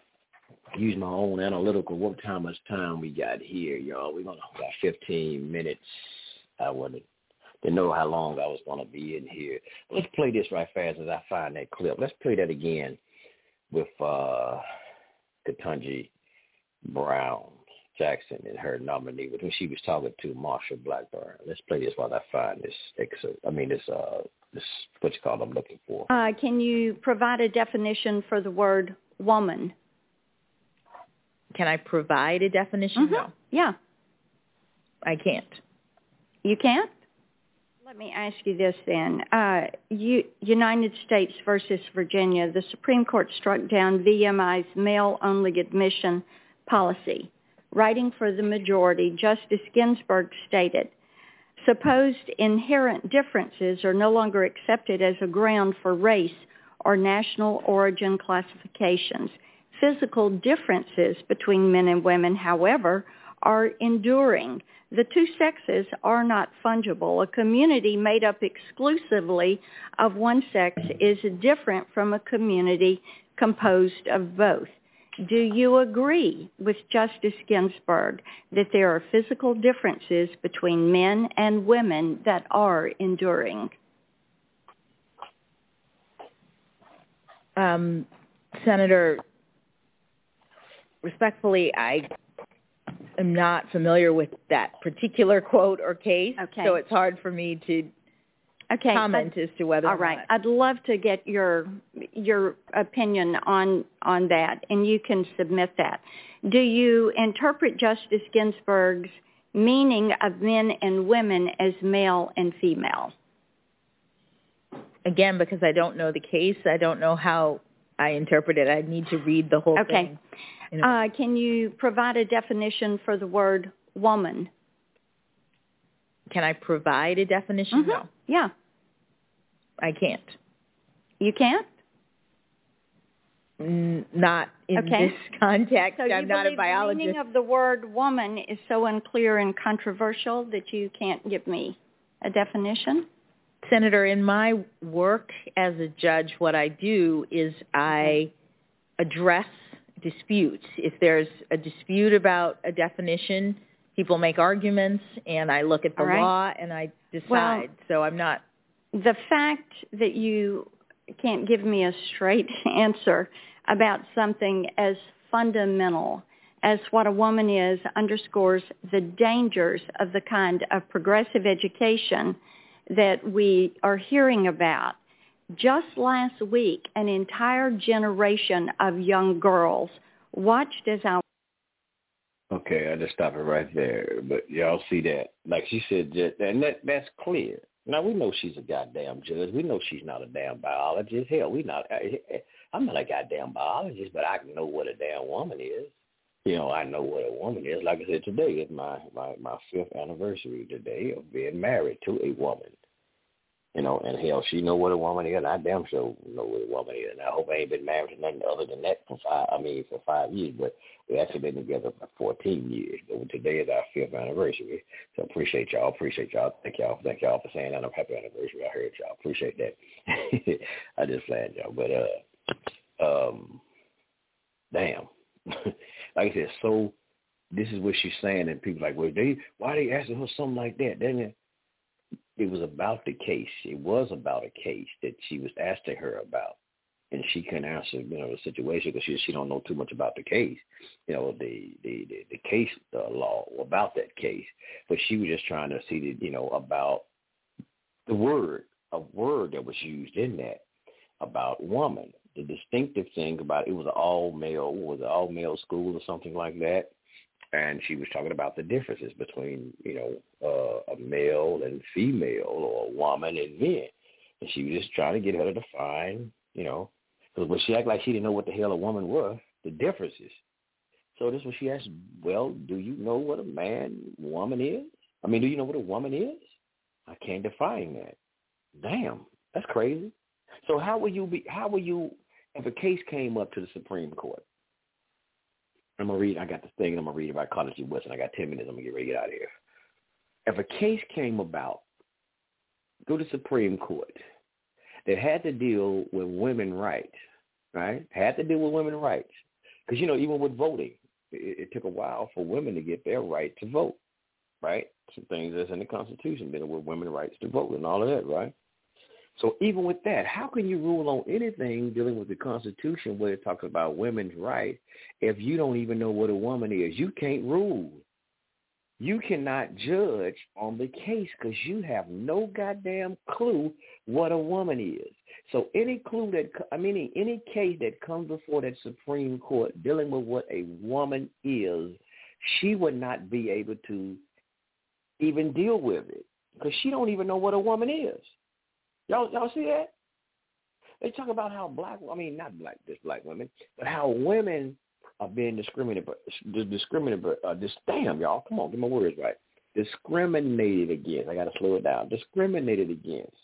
Use my own analytical. What how much time we got here, y'all? We're gonna got 15 minutes. I wanted to know how long I was gonna be in here. Let's play this right fast as I find that clip. Let's play that again with uh Ketanji Brown Jackson and her nominee, with whom she was talking to Marsha Blackburn. Let's play this while I find this excerpt. I mean, this uh, this what you call I'm looking for. Uh, can you provide a definition for the word woman? Can I provide a definition? Mm-hmm. No. Yeah. I can't. You can't? Let me ask you this then. Uh, U- United States versus Virginia, the Supreme Court struck down VMI's male-only admission policy. Writing for the majority, Justice Ginsburg stated, supposed inherent differences are no longer accepted as a ground for race or national origin classifications. Physical differences between men and women, however, are enduring the two sexes are not fungible. A community made up exclusively of one sex is different from a community composed of both. Do you agree with Justice Ginsburg that there are physical differences between men and women that are enduring? Um, Senator, respectfully, I am not familiar with that particular quote or case, Okay. so it's hard for me to Okay. comment as to whether All right. I'd love to get your your opinion on on that, and you can submit that. Do you interpret Justice Ginsburg's meaning of men and women as male and female? Again, because I don't know the case, I don't know how I interpret it. I need to read the whole Okay. thing. Okay. Uh, can you provide a definition for the word woman? Can I provide a definition? Mhm. No, Yeah. I can't. You can't? N- not in Okay. this context. So I'm not a believe the meaning of the word woman is so unclear and controversial that you can't give me a definition? Senator, in my work as a judge, what I do is I address disputes. If there's a dispute about a definition, people make arguments, and I look at the right. law and I decide. so I'm not. the fact that you can't give me a straight answer about something as fundamental as what a woman is underscores the dangers of the kind of progressive education that we are hearing about. Just last week, an entire generation of young girls watched as our Okay, I just stop it right there. But y'all see that, like she said, and that that's clear. Now we know she's a goddamn judge. We know she's not a damn biologist. Hell, we not. I'm not a goddamn biologist, but I know what a damn woman is. You know, I know what a woman is. Like I said, today is my my my fifth anniversary today of being married to a woman. You know, and hell, she know what a woman is, I damn sure know what a woman is. And I hope I ain't been married to nothing other than that for five. I mean, for five years, but we actually been together for 14 years. But today is our fifth anniversary. So appreciate y'all. Appreciate y'all. Thank y'all. Thank y'all for saying that. I'm happy anniversary. I heard y'all. Appreciate that. I just flattered y'all. But uh, um, damn. like I said, so this is what she's saying, and people like, well, they why they asking her something like that? Then it, was about the case. It was about a case that she was asking her about and she couldn't answer, you know, the situation because she she don't know too much about the case, you know, the the the, the case uh, law about that case. But she was just trying to see the, you know, about the word, a word that was used in that about woman. The distinctive thing about it was an all male, was all male school or something like that. And she was talking about the differences between, you know, uh, a male and female or a woman and men. And she was just trying to get her to define, you know, because when she acted like she didn't know what the hell a woman was, the differences. So this was she asked, well, do you know what a man, woman is? I mean, do you know what a woman is? I can't define that. Damn, that's crazy. So how will you be? How will you? If a case came up to the Supreme Court, I'm gonna read. I got this thing. I'm gonna read about Carter G. I got ten minutes. I'm gonna get ready to get out of here. If a case came about through the Supreme Court that had to deal with women rights, right? Had to deal with women rights, because you know even with voting, it, it took a while for women to get their right to vote, right? Some things that's in the Constitution dealing with women's rights to vote and all of that, right? So even with that, how can you rule on anything dealing with the Constitution where it talks about women's rights if you don't even know what a woman is? You can't rule. You cannot judge on the case because you have no goddamn clue what a woman is. So any clue that I mean any case that comes before that Supreme Court dealing with what a woman is, she would not be able to even deal with it because she don't even know what a woman is. Y'all, y'all see that? They talk about how black, I mean, not black, just black women, but how women are being discriminated, discriminated, uh, this, damn, y'all, come on, get my words right. Discriminated against. I got to slow it down. Discriminated against.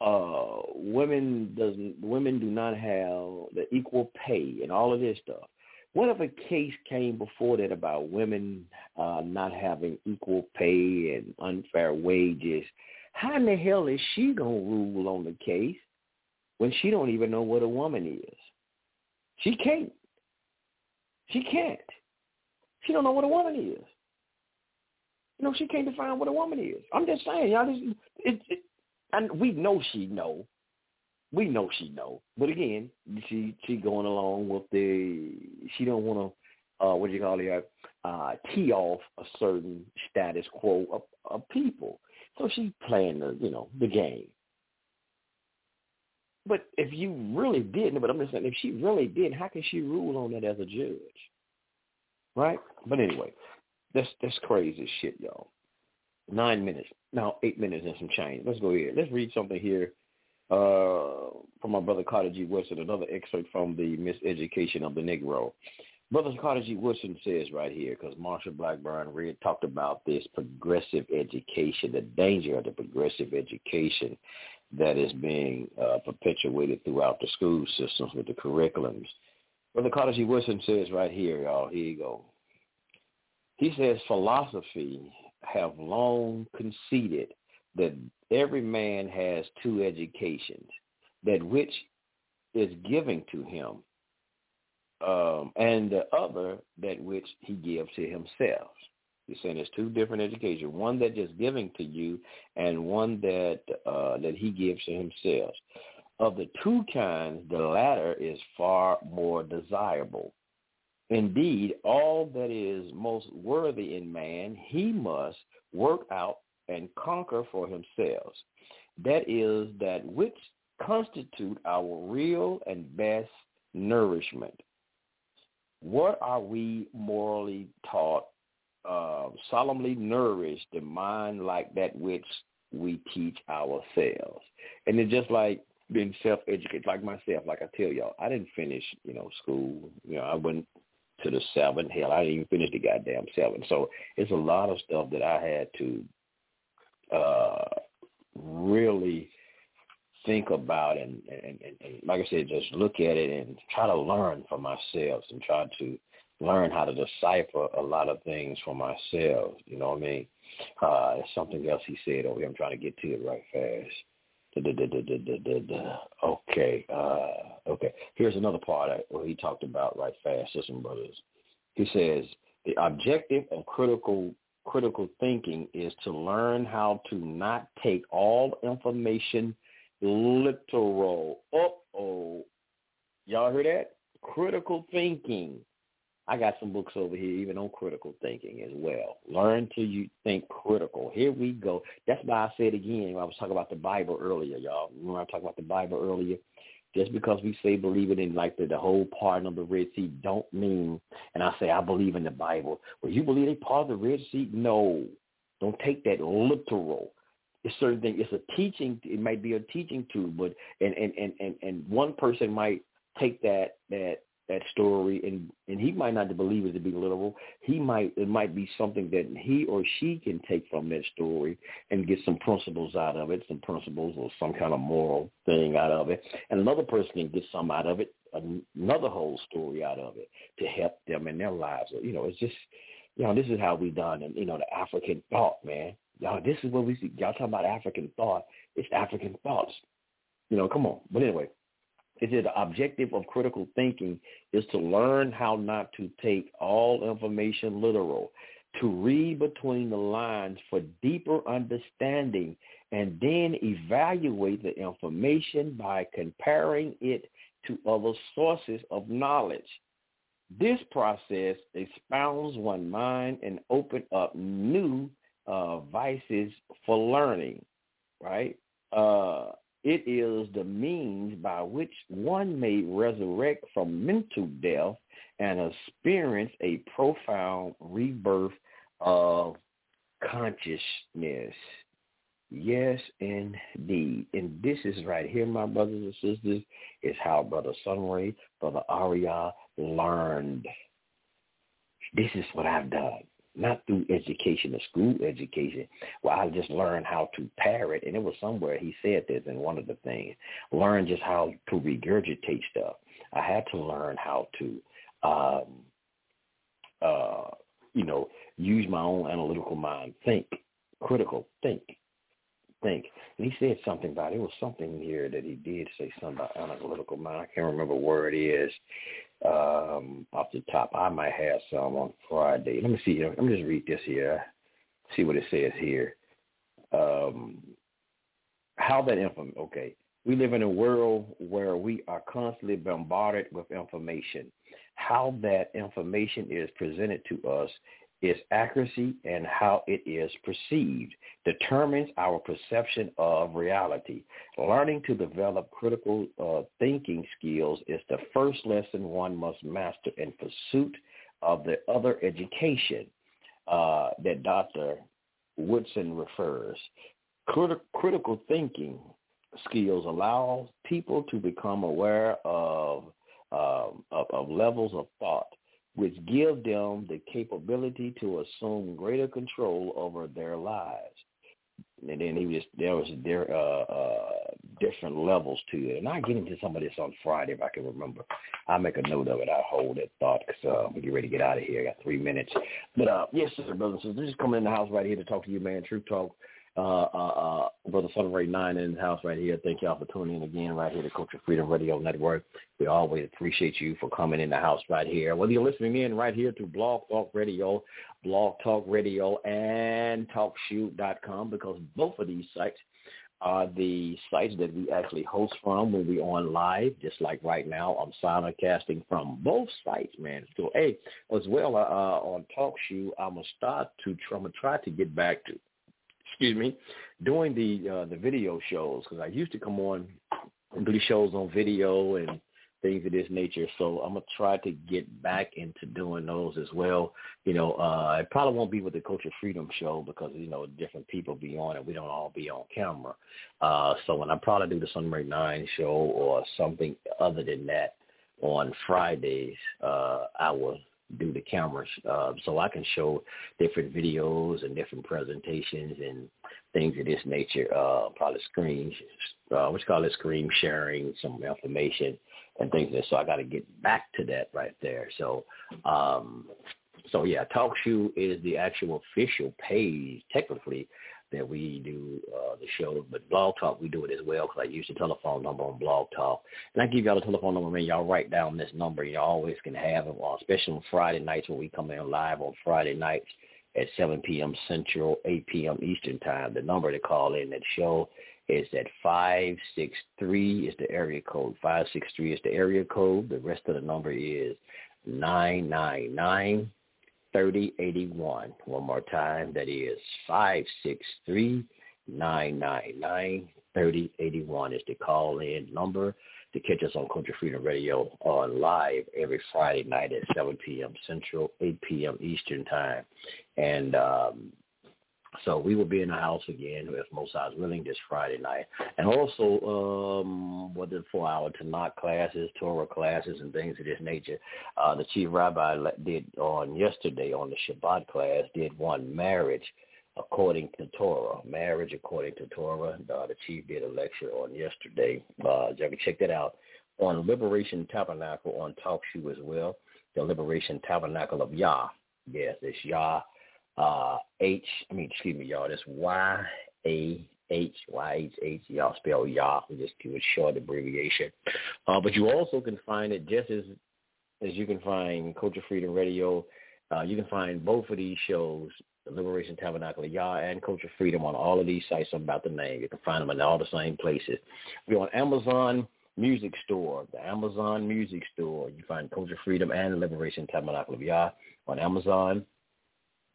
Uh, women doesn't, women do not have the equal pay and all of this stuff. What if a case came before that about women uh, not having equal pay and unfair wages? How in the hell is she gonna rule on the case when she don't even know what a woman is? She can't. She can't. She don't know what a woman is. You know, she can't define what a woman is. I'm just saying, y'all. Just, it, it, and we know she know. we know she know. But again, she she going along with the she don't want to uh what do you call it uh tee off a certain status quo of, of people. So she playing the you know the game. But if you really didn't, but I'm just saying, if she really didn't, how can she rule on that as a judge? Right? But anyway, that's that's crazy shit, y'all. Nine minutes. Now eight minutes and some change. Let's go here. Let's read something here uh, from my brother Carter G. Woodson, another excerpt from the Miseducation of the Negro. Brother Carter G. Woodson says right here, because Marsha Blackburn read talked about this progressive education, the danger of the progressive education that is being uh, perpetuated throughout the school systems with the curriculums. Brother Carter G. Woodson says right here, y'all, here you go. He says philosophy have long conceded that every man has two educations, that which is giving to him, um, and the other that which he gives to himself. He's saying there's two different educations, one that is giving to you and one that uh, that he gives to himself. Of the two kinds, the latter is far more desirable. Indeed, all that is most worthy in man, he must work out and conquer for himself. That is that which constitute our real and best nourishment. What are we morally taught? Uh, solemnly nourish the mind like that which we teach ourselves. And it's just like being self-educated, like myself, like I tell y'all, I didn't finish, you know, school. You know, I went to the seven. Hell, I didn't even finish the goddamn seven. So it's a lot of stuff that I had to uh, really think about and, and, and, and like I said, just look at it and try to learn for myself and try to learn how to decipher a lot of things for myself. You know what I mean? Uh, something else he said over here. I'm trying to get to it right fast. Okay, uh, okay. Here's another part where he talked about right fast, and brothers. He says the objective of critical critical thinking is to learn how to not take all information literal. Uh-oh. Y'all hear that? Critical thinking. I got some books over here even on critical thinking as well. Learn to you think critical. Here we go. That's why I said again, I was talking about the Bible earlier, y'all. Remember I talked about the Bible earlier? Just because we say believe it in like the, the whole part of the Red Sea don't mean, and I say I believe in the Bible. Well, you believe they part of the Red Sea? No. Don't take that literal. It's certain thing. It's a teaching. It might be a teaching tool, but and and and and, and one person might take that that that story and and he might not believe it to be literal he might it might be something that he or she can take from that story and get some principles out of it some principles or some kind of moral thing out of it and another person can get some out of it another whole story out of it to help them in their lives you know it's just you know this is how we done and you know the african thought man y'all this is what we see. Y'all talking about african thought. It's african thoughts. You know come on. But anyway it the objective of critical thinking is to learn how not to take all information literal, to read between the lines for deeper understanding, and then evaluate the information by comparing it to other sources of knowledge. This process expounds one mind and open up new uh, vices for learning, right? Uh, it is the means by which one may resurrect from mental death and experience a profound rebirth of consciousness. Yes, indeed. And this is right here, my brothers and sisters, is how Brother Sun Re, Brother Aria learned. This is what I've done not through education, the school education, where I just learned how to parrot. And it was somewhere he said this in one of the things, learn just how to regurgitate stuff. I had to learn how to, um, uh, you know, use my own analytical mind, think, critical, think, think. And he said something about it. was something here that he did say something about analytical mind. I can't remember where it is um, off the top. I might have some on Friday. Let me see. Let me just read this here. See what it says here. Um, how that information, okay. We live in a world where we are constantly bombarded with information. How that information is presented to us its accuracy and how it is perceived determines our perception of reality. Learning to develop critical uh, thinking skills is the first lesson one must master in pursuit of the other education uh, that Dr. Woodson refers. Crit- critical thinking skills allow people to become aware of, um, of, of levels of thought which give them the capability to assume greater control over their lives. And then he was there was there uh, uh, different levels to it, and I get into some of this on Friday if I can remember. I'll make a note of it. I'll hold that thought because uh, we get ready to get out of here. I got three minutes, but uh, yes, sir, brothers and sisters, just coming in the house right here to talk to you, man. Truth Talk uh, uh, uh, Brother Celebrate 9 in the house right here. Thank y'all for tuning in again right here to Culture Freedom Radio Network. We always appreciate you for coming in the house right here. Whether you're listening in right here to Blog Talk Radio, Blog Talk Radio, and TalkShoe.com because both of these sites are the sites that we actually host from when we on live, just like right now. I'm simulcasting from both sites, man. So, hey, as well uh, uh on TalkShoe, I'm gonna start to I'm gonna try to get back to excuse me, doing the uh, the video shows because I used to come on and do the shows on video and things of this nature. So I'm gonna try to get back into doing those as well. You know, uh, it probably won't be with the Culture Freedom show because you know different people be on it. We don't all be on camera. Uh, so when I probably do the Sun Re Nine show or something other than that on Fridays, uh, I will do the cameras uh, so I can show different videos and different presentations and things of this nature, uh, probably screens, uh, what's called it, screen sharing, some information and things like that. So I got to get back to that right there. So, um, so yeah, TalkShoe is the actual official page technically that we do uh, the show. But Blog Talk, we do it as well because I use the telephone number on Blog Talk. And I give y'all the telephone number, man. Y'all write down this number. Y'all always can have it, uh, especially on Friday nights when we come in live on Friday nights at 7 p.m. Central, 8 p.m. Eastern Time. The number to call in that show is at 563 is the area code. 563 is the area code. The rest of the number is 999 3081. One more time, that is 563 999 3081 is the call-in number to catch us on Culture Freedom Radio on live every Friday night at 7 p.m. Central, 8 p.m. Eastern Time. And um, so we will be in the house again, if most is willing, this Friday night. And also, um, what the four-hour Tanakh classes, Torah classes, and things of this nature. Uh, the chief rabbi did on yesterday on the Shabbat class, did one marriage according to Torah, marriage according to Torah. Uh, the chief did a lecture on yesterday. Uh, you can check that out on Liberation Tabernacle on TalkShoe as well. The Liberation Tabernacle of Yah. Yes, it's Yah uh, H, I mean, excuse me, y'all, that's Y-A-H-Y-H-H, y'all spell Yah, just do a short abbreviation. Uh, but you also can find it just as, as you can find Culture Freedom Radio. Uh, you can find both of these shows, the Liberation Tabernacle of Yah and Culture Freedom on all of these sites I'm about to name. You can find them in all the same places. We're on Amazon Music Store, the Amazon Music Store. You find Culture Freedom and Liberation Tabernacle of Yah on Amazon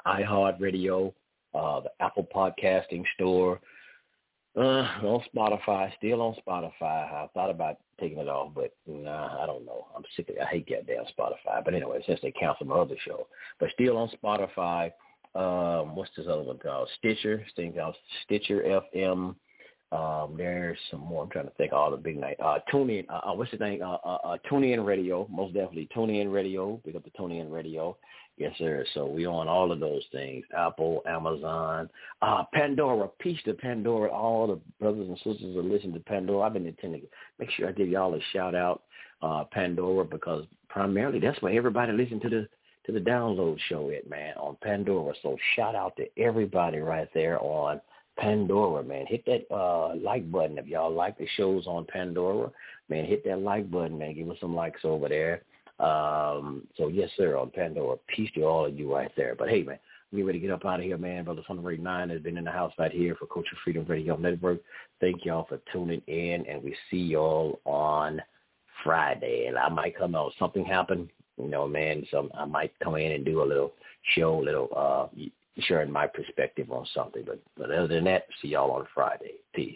iHeartRadio, uh, the Apple Podcasting Store, uh, on Spotify, still on Spotify. I thought about taking it off, but nah, I don't know. I'm sick of it. I hate goddamn Spotify. But anyway, since they canceled my other show, but still on Spotify. Um, what's this other one called? Stitcher. Thing called Stitcher FM. Um, there's some more. I'm trying to think all the big night. Uh, tune in. Uh, uh, what's the name? Uh, uh, uh, tune in radio. Most definitely tune in radio. Pick up the tune in radio. Yes, sir. So we on all of those things. Apple, Amazon, uh, Pandora. Peace to Pandora. All the brothers and sisters that listen to Pandora. I've been intending to make sure I give y'all a shout out, uh, Pandora, because primarily that's where everybody listen to the to the download show it, man, on Pandora. So shout out to everybody right there on Pandora, man. Hit that uh like button if y'all like the shows on Pandora. Man, hit that like button, man. Give us some likes over there. Um, so yes, sir, on Pandora. Peace to all of you right there. But hey, man, We ready to get up out of here, man. Brother Ray 9 has been in the house right here for Culture Freedom Radio Network. Thank y'all for tuning in, and we see y'all on Friday. And I might come out. Something happen, you know, man. So I might come in and do a little show, a little uh, sharing my perspective on something. But but other than that, see y'all on Friday. Peace.